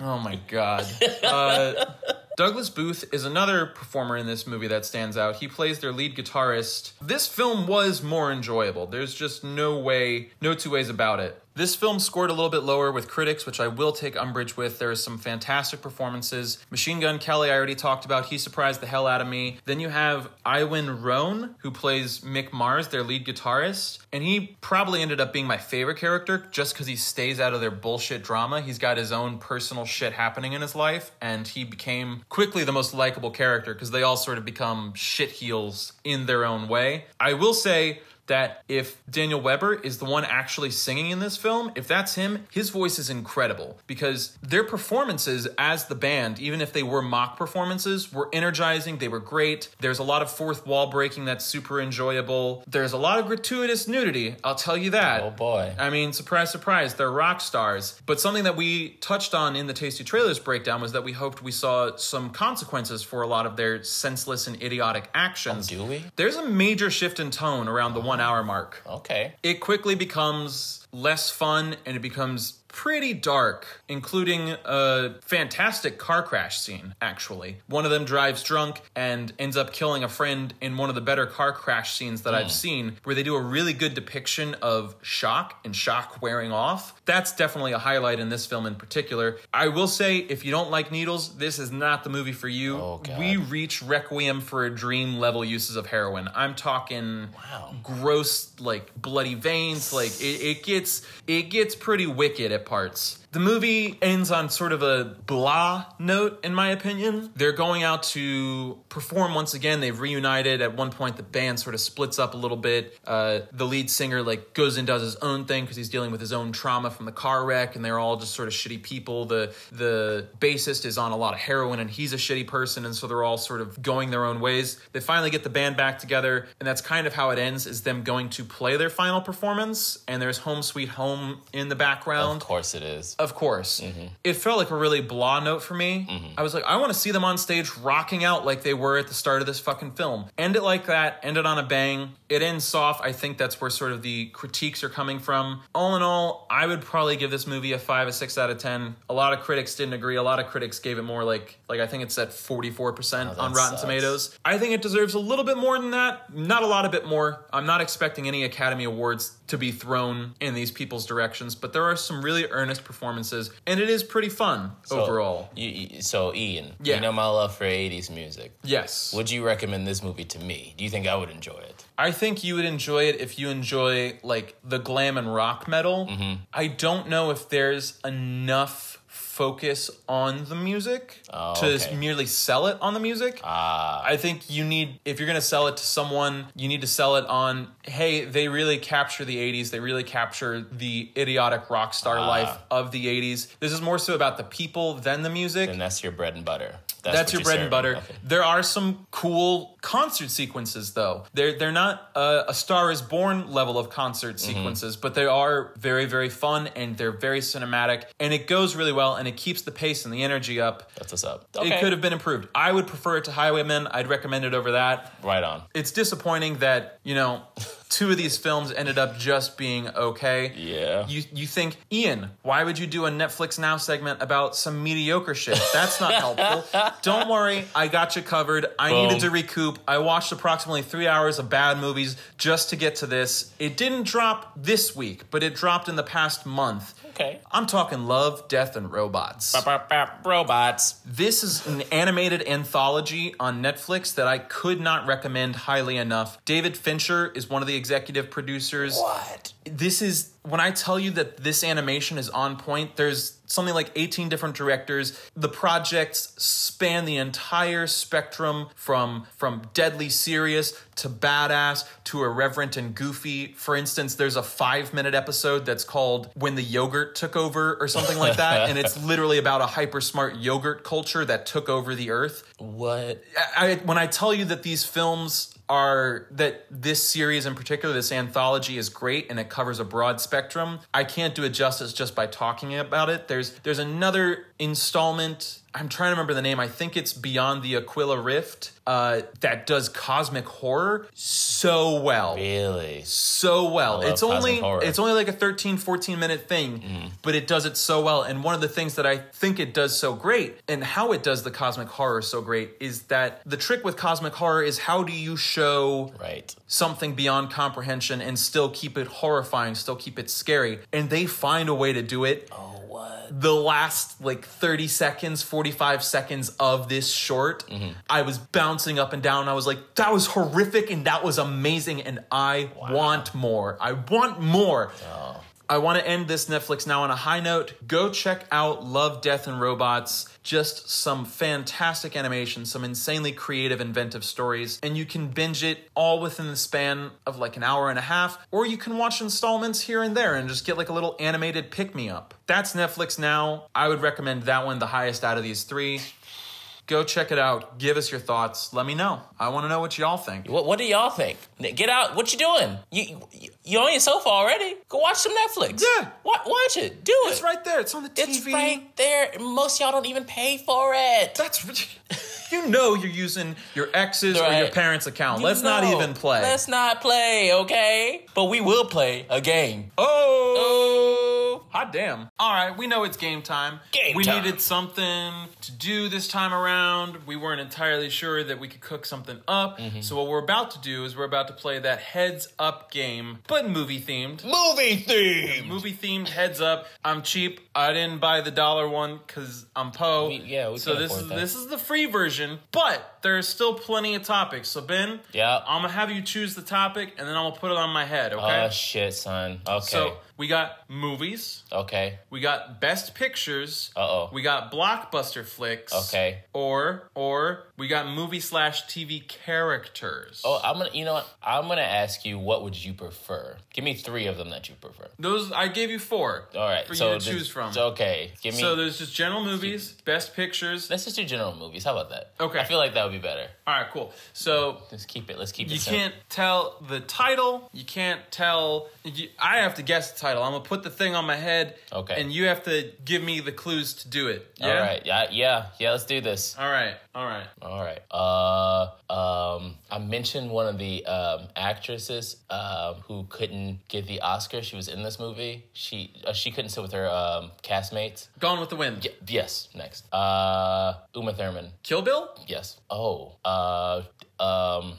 Oh my god. Uh, Douglas Booth is another performer in this movie that stands out. He plays their lead guitarist. This film was more enjoyable. There's just no way, no two ways about it. This film scored a little bit lower with critics, which I will take umbrage with. There are some fantastic performances. Machine Gun Kelly, I already talked about. He surprised the hell out of me. Then you have Iwan Rheon, who plays Mick Mars, their lead guitarist. And he probably ended up being my favorite character just because he stays out of their bullshit drama. He's got his own personal shit happening in his life. And he became quickly the most likable character because they all sort of become shit heels in their own way. I will say, that if Daniel Webber is the one actually singing in this film, if that's him, his voice is incredible because their performances as the band, even if they were mock performances, were energizing. They were great. There's a lot of fourth wall breaking that's super enjoyable. There's a lot of gratuitous nudity, I'll tell you that. Oh boy. I mean, surprise, surprise, they're rock stars. But something that we touched on in the Tasty Trailers breakdown was that we hoped we saw some consequences for a lot of their senseless and idiotic actions. Oh, do we? There's a major shift in tone around the one hour mark. Okay. It quickly becomes less fun and it becomes pretty dark, including a fantastic car crash scene, actually. One of them drives drunk and ends up killing a friend in one of the better car crash scenes that I've hmm. seen, where they do a really good depiction of shock and shock wearing off. That's definitely a highlight in this film in particular. I will say, if you don't like needles, this is not the movie for you. Oh, we reach Requiem for a Dream level uses of heroin. I'm talking Wow. gross, like bloody veins. Like it, it gets it gets pretty wicked parts. The movie ends on sort of a blah note, in my opinion. They're going out to perform once again. They've reunited. At one point, the band sort of splits up a little bit. Uh, the lead singer like goes and does his own thing because he's dealing with his own trauma from the car wreck, and they're all just sort of shitty people. The the bassist is on a lot of heroin, and he's a shitty person, and so they're all sort of going their own ways. They finally get the band back together, and that's kind of how it ends. Is them going to play their final performance, and there's "Home Sweet Home" in the background. Of course it is. Of course. Mm-hmm. It felt like a really blah note for me. Mm-hmm. I was like, I want to see them on stage rocking out like they were at the start of this fucking film. End it like that, end it on a bang. It ends soft. I think that's where sort of the critiques are coming from. All in all, I would probably give this movie a five, a six out of ten. A lot of critics didn't agree. A lot of critics gave it more like like I think it's at 44% that on Rotten sucks. Tomatoes. I think it deserves a little bit more than that. Not a lot a bit more. I'm not expecting any Academy Awards to be thrown in these people's directions, but there are some really earnest performances, and it is pretty fun So, overall. You- so Ian, Yeah. you know my love for '80s music. Yes. Would you recommend this movie to me? Do you think I would enjoy it? I think you would enjoy it if you enjoy like the glam and rock metal. Mm-hmm. I don't know if there's enough focus on the music Oh, to okay. merely sell it on the music. Ah, I think you need, if you're going to sell it to someone, you need to sell it on, hey, they really capture the 80s. They really capture the idiotic rock star Ah. life of the 80s. This is more so about the people than the music. and that's your bread and butter. That's, what your bread serve and butter. Okay. There are some cool concert sequences, though. They're they're not uh, a Star Is Born level of concert Mm-hmm. sequences, but they are very very fun and they're very cinematic, and it goes really well, and it keeps the pace and the energy up. That's what's up. It could have been improved. I would prefer it to Highwaymen. I'd recommend it over that. right on. It's disappointing that you know two of these films ended up just being okay. Yeah. You you think Ian, why would you do a Netflix Now segment about some mediocre shit? That's not helpful. <laughs> Don't worry, I got you covered. I Boom. needed to recoup. I watched approximately three hours of bad movies just to get to this. It didn't drop this week, but it dropped in the past month. Okay. I'm talking Love, Death, and Robots. Bop, bop, bop, Robots. This is an animated anthology on Netflix that I could not recommend highly enough. David Fincher is one of the executive producers. What? This is when I tell you that this animation is on point, there's something like 18 different directors. The projects span the entire spectrum from from deadly serious to badass to irreverent and goofy. For instance, there's a 5-minute episode that's called When the Yogurt Took Over or something like that, and it's <laughs> literally about a hyper smart yogurt culture that took over the earth. What? I, when I tell you that these films are that this series in particular, this anthology is great and it covers a broad spectrum. I can't do it justice just by talking about it. There's there's another installment. I'm trying to remember the name. I think it's Beyond the Aquila Rift. Uh, that does cosmic horror. so well. Really? so well. It's only horror. it's only like a 13 14 minute thing, Mm-hmm. but it does it so well. And one of the things that I think it does so great and how it does the cosmic horror so great is that the trick with cosmic horror is how do you show Right. something beyond comprehension and still keep it horrifying, still keep it scary. And they find a way to do it. Oh, what? The last like 30 seconds, 45 seconds of this short, Mm-hmm. I was bouncing up and down. I was like, that was horrific and that was amazing. And I want more. I want more. Oh. I want to end this Netflix now on a high note. Go check out Love, Death, and Robots. Just some fantastic animation, some insanely creative, inventive stories. And you can binge it all within the span of like an hour and a half, or you can watch installments here and there and just get like a little animated pick me up. That's Netflix now. I would recommend that one the highest out of these three. Go check it out. Give us your thoughts. Let me know. I want to know what y'all think. What, what do y'all think? Get out. What you doing? You, you you on your sofa already? Go watch some Netflix. Yeah. Wa- watch it. Do it. It's right there. It's on the TV. It's right there. Most y'all don't even pay for it. That's <laughs> you know you're using your ex's or your parents' account. Let's not even play. Let's not play, okay? But we will play a game. oh, Oh. hot damn! All right, we know it's game time. Game time. we time. needed something to do this time around. We weren't entirely sure that we could cook something up. Mm-hmm. So what we're about to do is we're about to play that heads up game, but movie themed. Movie themed! Movie themed heads up. I'm cheap. I didn't buy the dollar one because I'm Poe. We- yeah, we so this is that. this is the free version, but there's still plenty of topics. So Ben, Yeah. I'm gonna have you choose the topic, and then I'm gonna put it on my head. Okay. Oh shit, son. Okay. so we got movies. okay. We got best pictures. Uh-oh. We got blockbuster flicks. Okay. Or or we got movie slash TV characters. Oh, I'm gonna. You know what? I'm gonna ask you. What would you prefer? Give me three of them that you prefer. those I gave you four. All right. For so you to this- choose from. so, Okay. Give me. So there's just general movies, best pictures. let's just do general movies. How about that? Okay. I feel like that would be better. All right, cool. So Let's keep it. Let's keep it. you simple. can't tell the title. You can't tell. You, I have to guess the title. I'm gonna put the thing on my head. Okay. And you have to give me the clues to do it. Yeah. All right. Yeah. Yeah. Yeah. Let's do this. All right. All right. All right. Uh, um, I mentioned one of the um, actresses um, who couldn't get the Oscar. She was in this movie. She uh, she couldn't sit with her um, castmates. Gone with the Wind. Y- yes. Next. Uh, Uma Thurman. Kill Bill. Yes. Oh. Uh, um,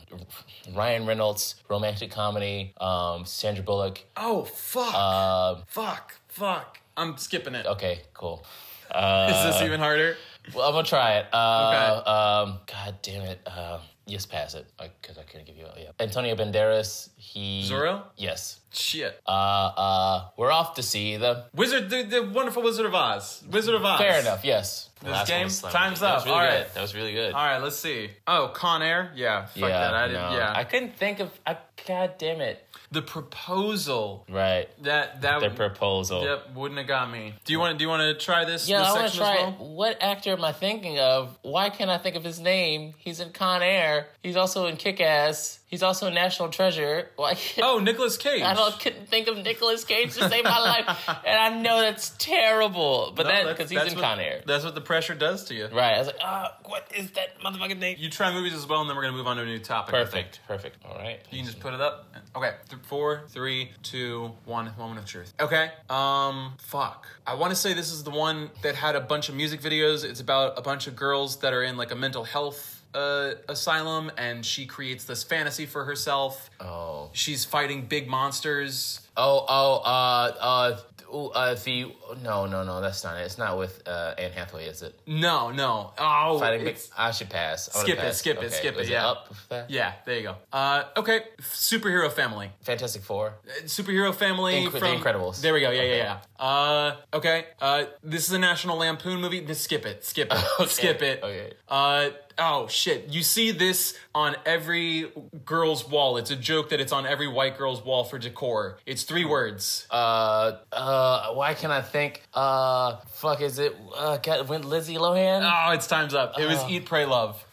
Ryan Reynolds, romantic comedy. Um, Sandra Bullock. Oh fuck. Um, fuck. Fuck. I'm skipping it. okay. Cool. Uh, Is this even harder? Well, I'm gonna try it. Uh, um, God damn it. Uh, yes, pass it. Because I, couldn't give you. Yeah. Antonio Banderas. He. Zorro? Yes. Shit. Uh, uh, we're off to see the. Wizard, the, the wonderful Wizard of Oz. Wizard of Oz. Fair enough. Yes. This Last game? Time's up. really All good. right. That was really good. All right, let's see. Oh, Con Air. Yeah. Fuck yeah. that. I didn't. no. Yeah. I couldn't think of. I, God damn it. the proposal. Right. That that. Their proposal. Yep, wouldn't have got me. Do you want to? Do you want to try this? Yeah, this I want to try well? What actor am I thinking of? Why can't I think of his name? He's in Con Air. He's also in Kick Ass. He's also in National Treasure. Why can't Oh, Nicolas Cage. I don't couldn't think of Nicolas Cage to save my life, <laughs> and I know that's terrible. But No, that that's- because he's in what- Con Air, That's what the pressure does to you. right? I was like, ah, what is that motherfucking name? You try movies as well, and then we're gonna move on to a new topic. Perfect, perfect. All right. You can just put it up. Okay. Th- four, three, two, one. Moment of truth. Okay. Um. Fuck. I want to say this is the one that had a bunch of music videos. It's about a bunch of girls that are in like a mental health uh, asylum, and she creates this fantasy for herself. Oh, She's fighting big monsters. oh, oh. Uh, uh. Uh, the no, no, no, that's not it. It's not with uh, Anne Hathaway, is it? No, no. Oh, Fighting. I should pass. I Skip it, pass. skip it, Okay, skip it, was yeah. up with yeah. There you go. Uh. Okay. Superhero family. Fantastic Four. superhero family Inc- The Incredibles. There we go. Yeah, yeah, yeah. Uh, okay. Uh, this is a National Lampoon movie. Just skip it. Skip it. <laughs> Okay, Skip it. okay. Uh, oh shit. You see this on every girl's wall. It's a joke that it's on every white girl's wall for decor. It's three words. Uh, uh, why can I think? Uh, fuck, is it? Uh, God, when Lizzie Lohan? Oh, it's time's up. It was Oh. Eat, Pray, Love.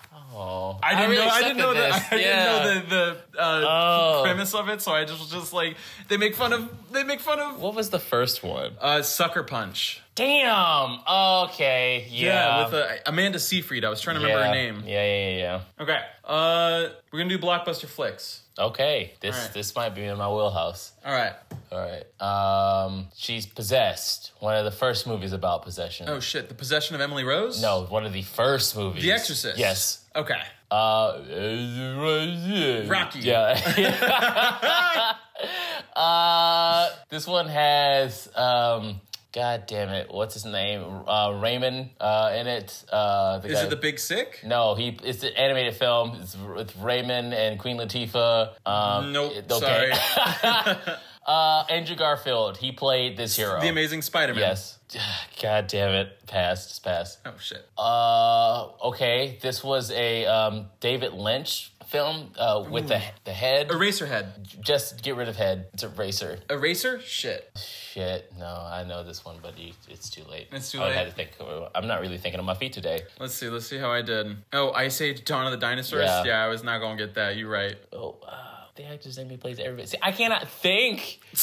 Oh, I didn't really know. I didn't know this. that. I Yeah. didn't know the the uh, Oh. premise of it. So I just was just like they make fun of they make fun of What was the first one? uh, Sucker Punch. Damn. Okay. Yeah. Yeah, with uh, Amanda Seyfried. I was trying to remember yeah. her name. Yeah, yeah, yeah, Okay. Uh, we're gonna do blockbuster flicks. Okay. This All right. this might be in my wheelhouse. All right. All right. Um, she's possessed. One of the first movies about possession. Oh shit! The Possession of Emily Rose. No, one of the first movies. The Exorcist. Yes. Okay. Uh, Rocky. Yeah. <laughs> <laughs> uh, this one has um, God damn it, what's his name? Uh, Raymond uh, in it. Uh, the Is guy- it the Big Sick? No, he. It's an animated film. It's with Raymond and Queen Latifah. Um, Nope. okay. <laughs> uh, Andrew Garfield. He played this hero. The Amazing Spider-Man. Yes. <sighs> God damn it. Pass. Just pass. Oh shit. Uh, okay. This was a um, David Lynch film uh, with the the head. Eraserhead. Just get rid of head. It's a racer. Eraser. Shit. Shit. No, I know this one, but you, it's too late. It's too I late. have to think. I'm not really thinking on my feet today. Let's see. Let's see how I did. Oh, Ice Age: Dawn of the Dinosaurs. Yeah. Yeah, I was not gonna get that. You're right. Oh, uh, the actor's name he plays everybody. See, I cannot think <laughs>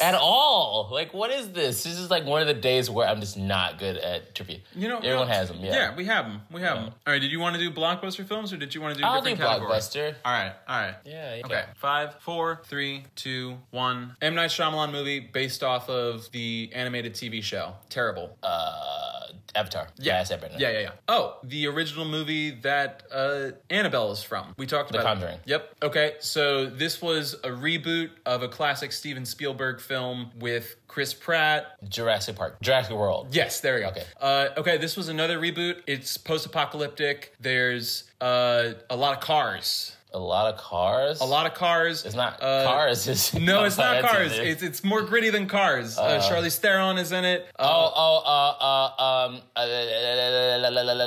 at all. Like, what is this? This is like one of the days where I'm just not good at trivia. You know, everyone well, has them. Yeah. Yeah, we have them. We have them. All right. Did you want to do blockbuster films or did you want to do I'll do categories? blockbuster. All right. All right. Yeah. yeah. Okay. Five, four, three, two, one. M Night Shyamalan movie based off of the animated TV show. Terrible. Uh, Avatar. Yeah, Avatar. Yeah, yeah, yeah. Oh, the original movie that uh, Annabelle is from. We talked about. it. Conjuring. Yep. Okay, so this was a reboot of a classic Steven Spielberg film with Chris Pratt. Jurassic Park. Jurassic World. Yes, there we go. Okay. Uh, okay, this was another reboot. It's post-apocalyptic. There's uh, a lot of cars. A lot of cars. A lot of cars. It's not Uh, cars. It's No, it's not <laughs> cars. there. It's it's more gritty than cars. Uh, Charlize Theron is in it. Uh, Oh, oh, uh, uh, um, uh,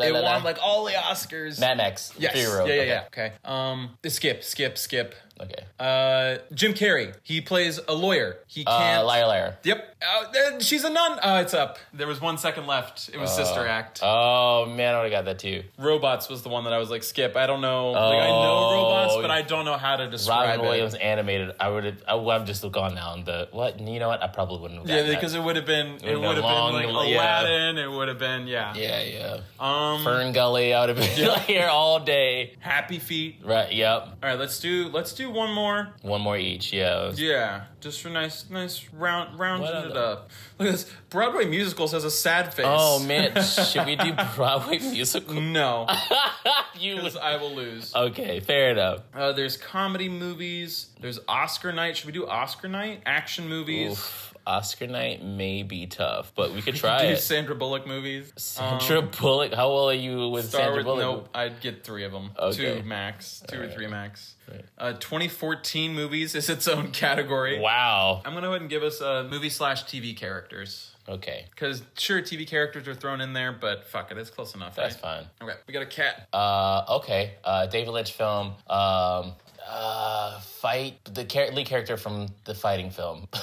it won like all the Oscars. Mad Max. Yes. Yeah, yeah, okay. yeah. Okay. Um, skip, skip, skip. Okay. Uh, Jim Carrey. He plays a lawyer. He Uh, can't. liar, liar. Yep. Uh, uh, she's a nun. Oh, it's up. There was one second left. It was Sister Act. Oh man, I would have got that too. robots was the one that I was like, skip. I don't know. like I know Oh. robots, but I don't know how to describe Robin it. Williams animated. I would have. I would have just gone down the what? You know what? I probably wouldn't have. Yeah, gotten that. because it would have been it would have long, been like yeah. Aladdin. It would have been yeah. Yeah, yeah. Um, Fern Gully. I would have been <laughs> here all day. Happy Feet. Right. Yep. All right, let's do let's do one more. One more each. Yeah. Yeah, just for nice nice round rounding What it up. Look at this. Broadway musicals has a sad face. Oh <laughs> man, should we do Broadway musical? no, <laughs> you because. I will lose. Okay, fair enough. Uh, there's comedy movies. There's Oscar night. Should we do Oscar night? Action movies. Oof. Oscar night may be tough, but we could <laughs> Do try it. Sandra Bullock movies. Sandra Um, Bullock. How old are you with Star Sandra Wars. Bullock? Nope, I'd get three of them. Okay. Two max. Two or three max. Right. Uh, 2014 movies is its own <laughs> category. Wow. I'm gonna go ahead and give us uh, movie slash TV characters. Okay, Because sure, TV characters are thrown in there, but fuck it, it's close enough, that's right? fine. Okay, we got a cat. Uh, okay. Uh, David Lynch film. Um, uh, fight the char- lead character from the fighting film. <laughs>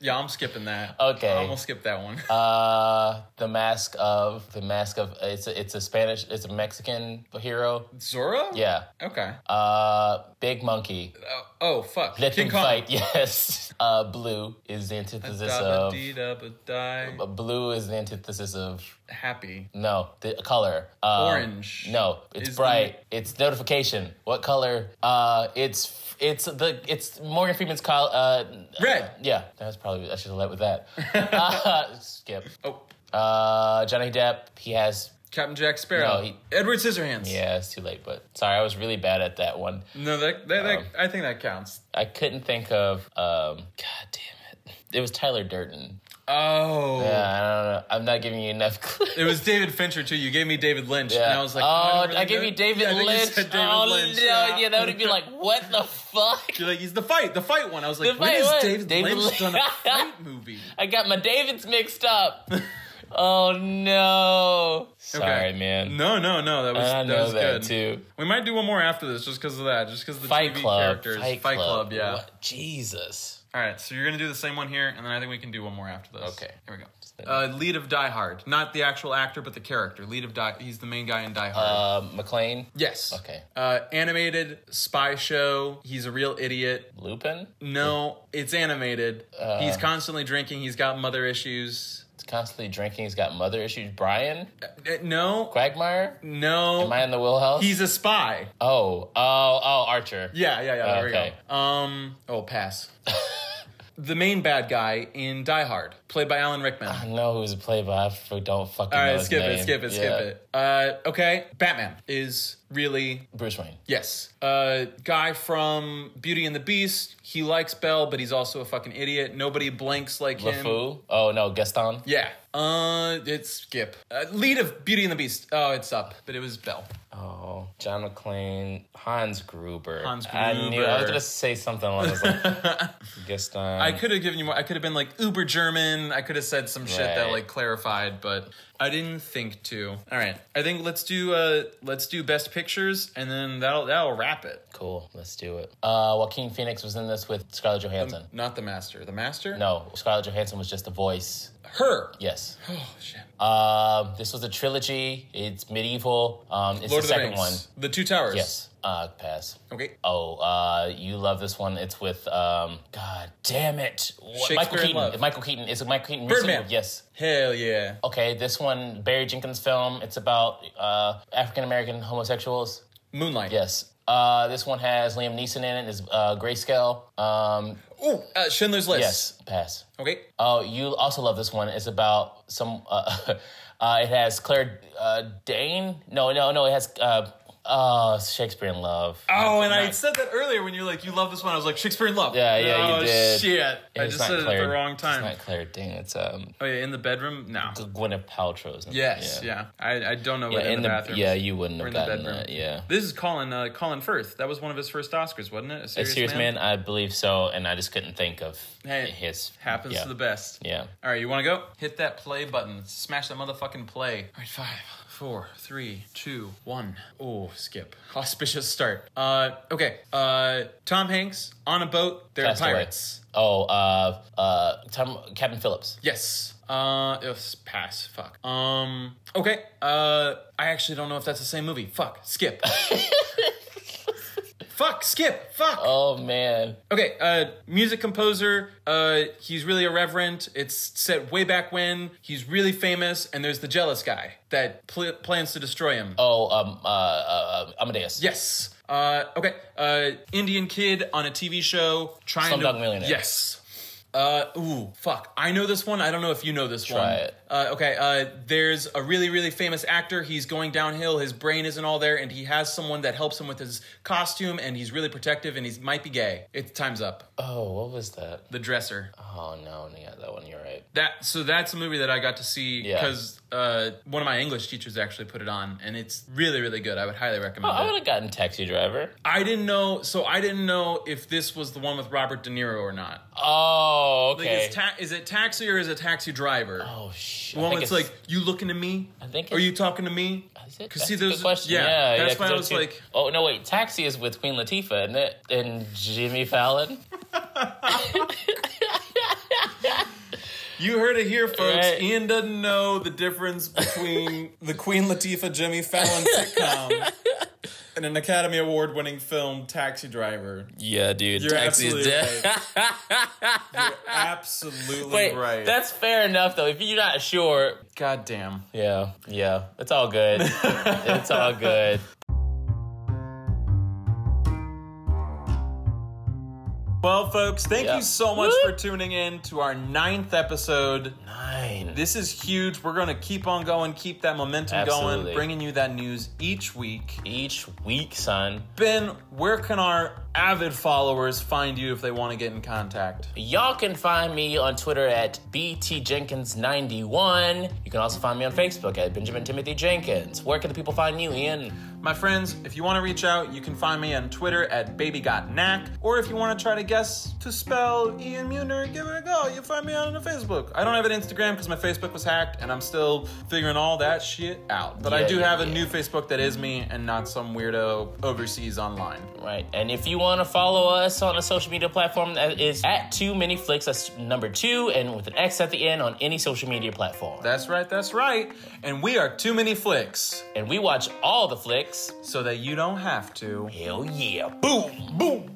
Yeah, I'm skipping that. Okay. I'm gonna skip that one. <laughs> uh, the mask of the mask of it's a, it's a Spanish it's a Mexican hero. Zorro? Yeah. Okay. Uh, big monkey. Oh, oh fuck. Let King them Kong. fight. <laughs> Yes. Uh, blue is the antithesis of. Da-ba-dee-da-ba-die. Blue is the antithesis of Happy. No, the color. Um, Orange No, it's bright. It's notification. What color? Uh, it's it's the it's Morgan Freeman's col Uh, Red. yeah, that's probably I should have led with that. <laughs> uh, skip. Oh, Uh, Johnny Depp. He has. Captain Jack Sparrow. No, he- Edward Scissorhands. Yeah, it's too late. But sorry, I was really bad at that one. No, that, that, that Um, I think that counts. I couldn't think of. Um, God damn it! It was Tyler Durden. Oh. Yeah, I don't know. I'm not giving you enough. <laughs> clues. It was David Fincher too. You gave me David Lynch, Yeah. and I was like, oh, I, didn't oh, I gave you David Yeah, you Lynch. said David oh, Lynch. no, yeah. yeah, that would be like, what the fuck? You're like, he's the fight, the fight one. I was like, The when one. David, David Lynch done a <laughs> fight movie? I got my Davids mixed up. <laughs> oh no! Sorry, Okay. man. No, no, no. That was I that was that good. too. We might do one more after this, just because of that, just because the Fight TV Club. characters. Fight, Fight Club. yeah. What? Jesus. All right, so you're gonna do the same one here, and then I think we can do one more after this. Okay. here we go. Uh, lead of Die Hard, not the actual actor, but the character. Lead of Die. He's the main guy in Die Hard. Uh, McClane. yes. okay. Uh, animated spy show. He's a real idiot. Lupin. No, it's animated. Uh. he's constantly drinking. He's got mother issues. He's constantly drinking. He's got mother issues. Brian Uh, no, Quagmire. no. Am I in the wheelhouse? He's a spy. oh, oh, oh, Archer. Yeah, yeah, yeah. There Okay. we go. Um. Oh, pass. <laughs> the main bad guy in Die Hard, played by Alan Rickman. I know who's played by. I don't fucking All know right, his skip name. it, skip it, Yeah. skip it. Uh, okay, Batman is really Bruce Wayne. yes. Uh, guy from Beauty and the Beast. He likes Belle, but he's also a fucking idiot. Nobody blinks like him. LeFou. Oh no, Gaston. Yeah. Uh, it's Skip. Uh, lead of Beauty and the Beast. Oh, it's up, but it was Belle. Oh, John McClane, Hans Gruber. Hans I knew I was gonna say something along those lines. <laughs> Gaston. I could have given you more. I could have been like uber German. I could have said some shit that like clarified, but I didn't think to. All right, I think let's do uh let's do best pictures, and then that'll that'll wrap it. Cool. Let's do it. Uh, Joaquin Phoenix was in this with Scarlett Johansson. Not the master. The master. No, Scarlett Johansson was just a voice. her. Yes. Oh shit. Um, this was a trilogy. It's medieval. Um, it's Lord the of the second Rings. one. The Two Towers. Yes. Uh, pass. Okay. Oh, uh, you love this one. It's with um, God damn it, What- Michael Keaton. Love. Michael Keaton. It's a Michael Keaton. Birdman. musical. Yes. Hell yeah. Okay, this one, Barry Jenkins film. It's about uh, African American homosexuals. Moonlight. Yes. Uh, this one has Liam Neeson in it. Is uh, Grayscale. Um, Ooh, uh, Schindler's List. yes. Pass. Okay. Oh, you also love this one. It's about some. Uh, <laughs> uh, it has Claire uh, Dane. No, no, no. It has uh, uh, Shakespeare in Love. Oh, and I said that earlier when you're like, you love this one. I was like, Shakespeare in Love. Yeah, yeah, you oh, did. shit. I just said it at the wrong time. It's not Claire Dane. It's um, Oh yeah, in the bedroom? No. Gwyneth Paltrow's. in. Yes, yeah. I, I don't know Yeah, what in, in the, the, bathroom. yeah, you wouldn't have gotten that. Yeah. This is Colin uh, Colin Firth. That was one of his first Oscars, wasn't it? A Serious, A serious, serious man? I believe so, and I just couldn't think of Hey, his. Happens yeah. to the best. Yeah. All right, you want to go? Hit that play button. Smash that motherfucking play. All right, five, four, three, two, one. Oh, skip. <laughs> Auspicious start. Uh, okay. Uh, Tom Hanks on a boat. They're Castaway. pirates. Oh, uh, uh, Tom, Captain Phillips. Yes. Uh, it was pass. Fuck. Um. Okay. Uh, I actually don't know if that's the same movie. Fuck. Skip. <laughs> Fuck. Skip. Fuck. Oh man. Okay, uh, music composer. Uh, he's really irreverent. It's set way back when. He's really famous, and there's the jealous guy that pl- plans to destroy him. Oh, um, uh, uh, Amadeus. Yes. Uh, okay. Uh, Indian kid on a TV show trying to. Slumdog Millionaire. Yes. Uh, ooh, fuck. I know this one. I don't know if you know this one. Try it. Uh, okay, uh, there's a really, really famous actor. He's going downhill. His brain isn't all there, and he has someone that helps him with his costume, and he's really protective, and he might be gay. It's time's up. Oh, what was that? The dresser. Oh no, yeah, that one. You're right. That so that's a movie that I got to see Yeah. because uh, one of my English teachers actually put it on, and it's really really good. I would highly recommend. Oh, I would have gotten Taxi Driver. I didn't know, so I didn't know if this was the one with Robert De Niro or not. Oh, Like, okay. is, ta- is it Taxi or is it Taxi Driver? oh shit. the one that's it's- like you looking at me. I think Are you talking to me? Is it? Because see, good question. yeah, Yeah, that's yeah, why I was like, oh no, wait, Taxi is with Queen Latifah, isn't it? And Jimmy Fallon. <laughs> <laughs> you heard it here, folks. Right. Ian doesn't know the difference between <laughs> the Queen Latifah Jimmy Fallon sitcom and an Academy Award winning film, Taxi Driver. yeah, dude. You're Taxi's absolutely dead. <laughs> You're absolutely Wait, right. that's fair enough though. If you're not sure, God damn. yeah, yeah, it's all good. <laughs> it's all good. Well, folks, thank Yeah. you so much Woo! for tuning in to our ninth episode. Nine. This is huge. We're going to keep on going, keep that momentum Absolutely. going, bringing you that news each week. Each week, son. Ben, where can our avid followers find you if they want to get in contact? Y'all can find me on Twitter at BTJenkins91. You can also find me on Facebook at Benjamin Timothy Jenkins. Where can the people find you, Ian? My friends, if you want to reach out, you can find me on Twitter at BabyGotKnack. Or if you want to try to guess to spell Ian Muner, give it a go. You find me on the Facebook. I don't have an Instagram because my Facebook was hacked and I'm still figuring all that shit out. But I do yeah, have a yeah. new Facebook that is me and not some weirdo overseas online. Right. And if you want to follow us on a social media platform, that is at Too Many Flicks. That's number two, and with an X at the end on any social media platform. That's right, that's right. And we are too many flicks and we watch all the flicks. So that you don't have to. Hell yeah. Boom, boom.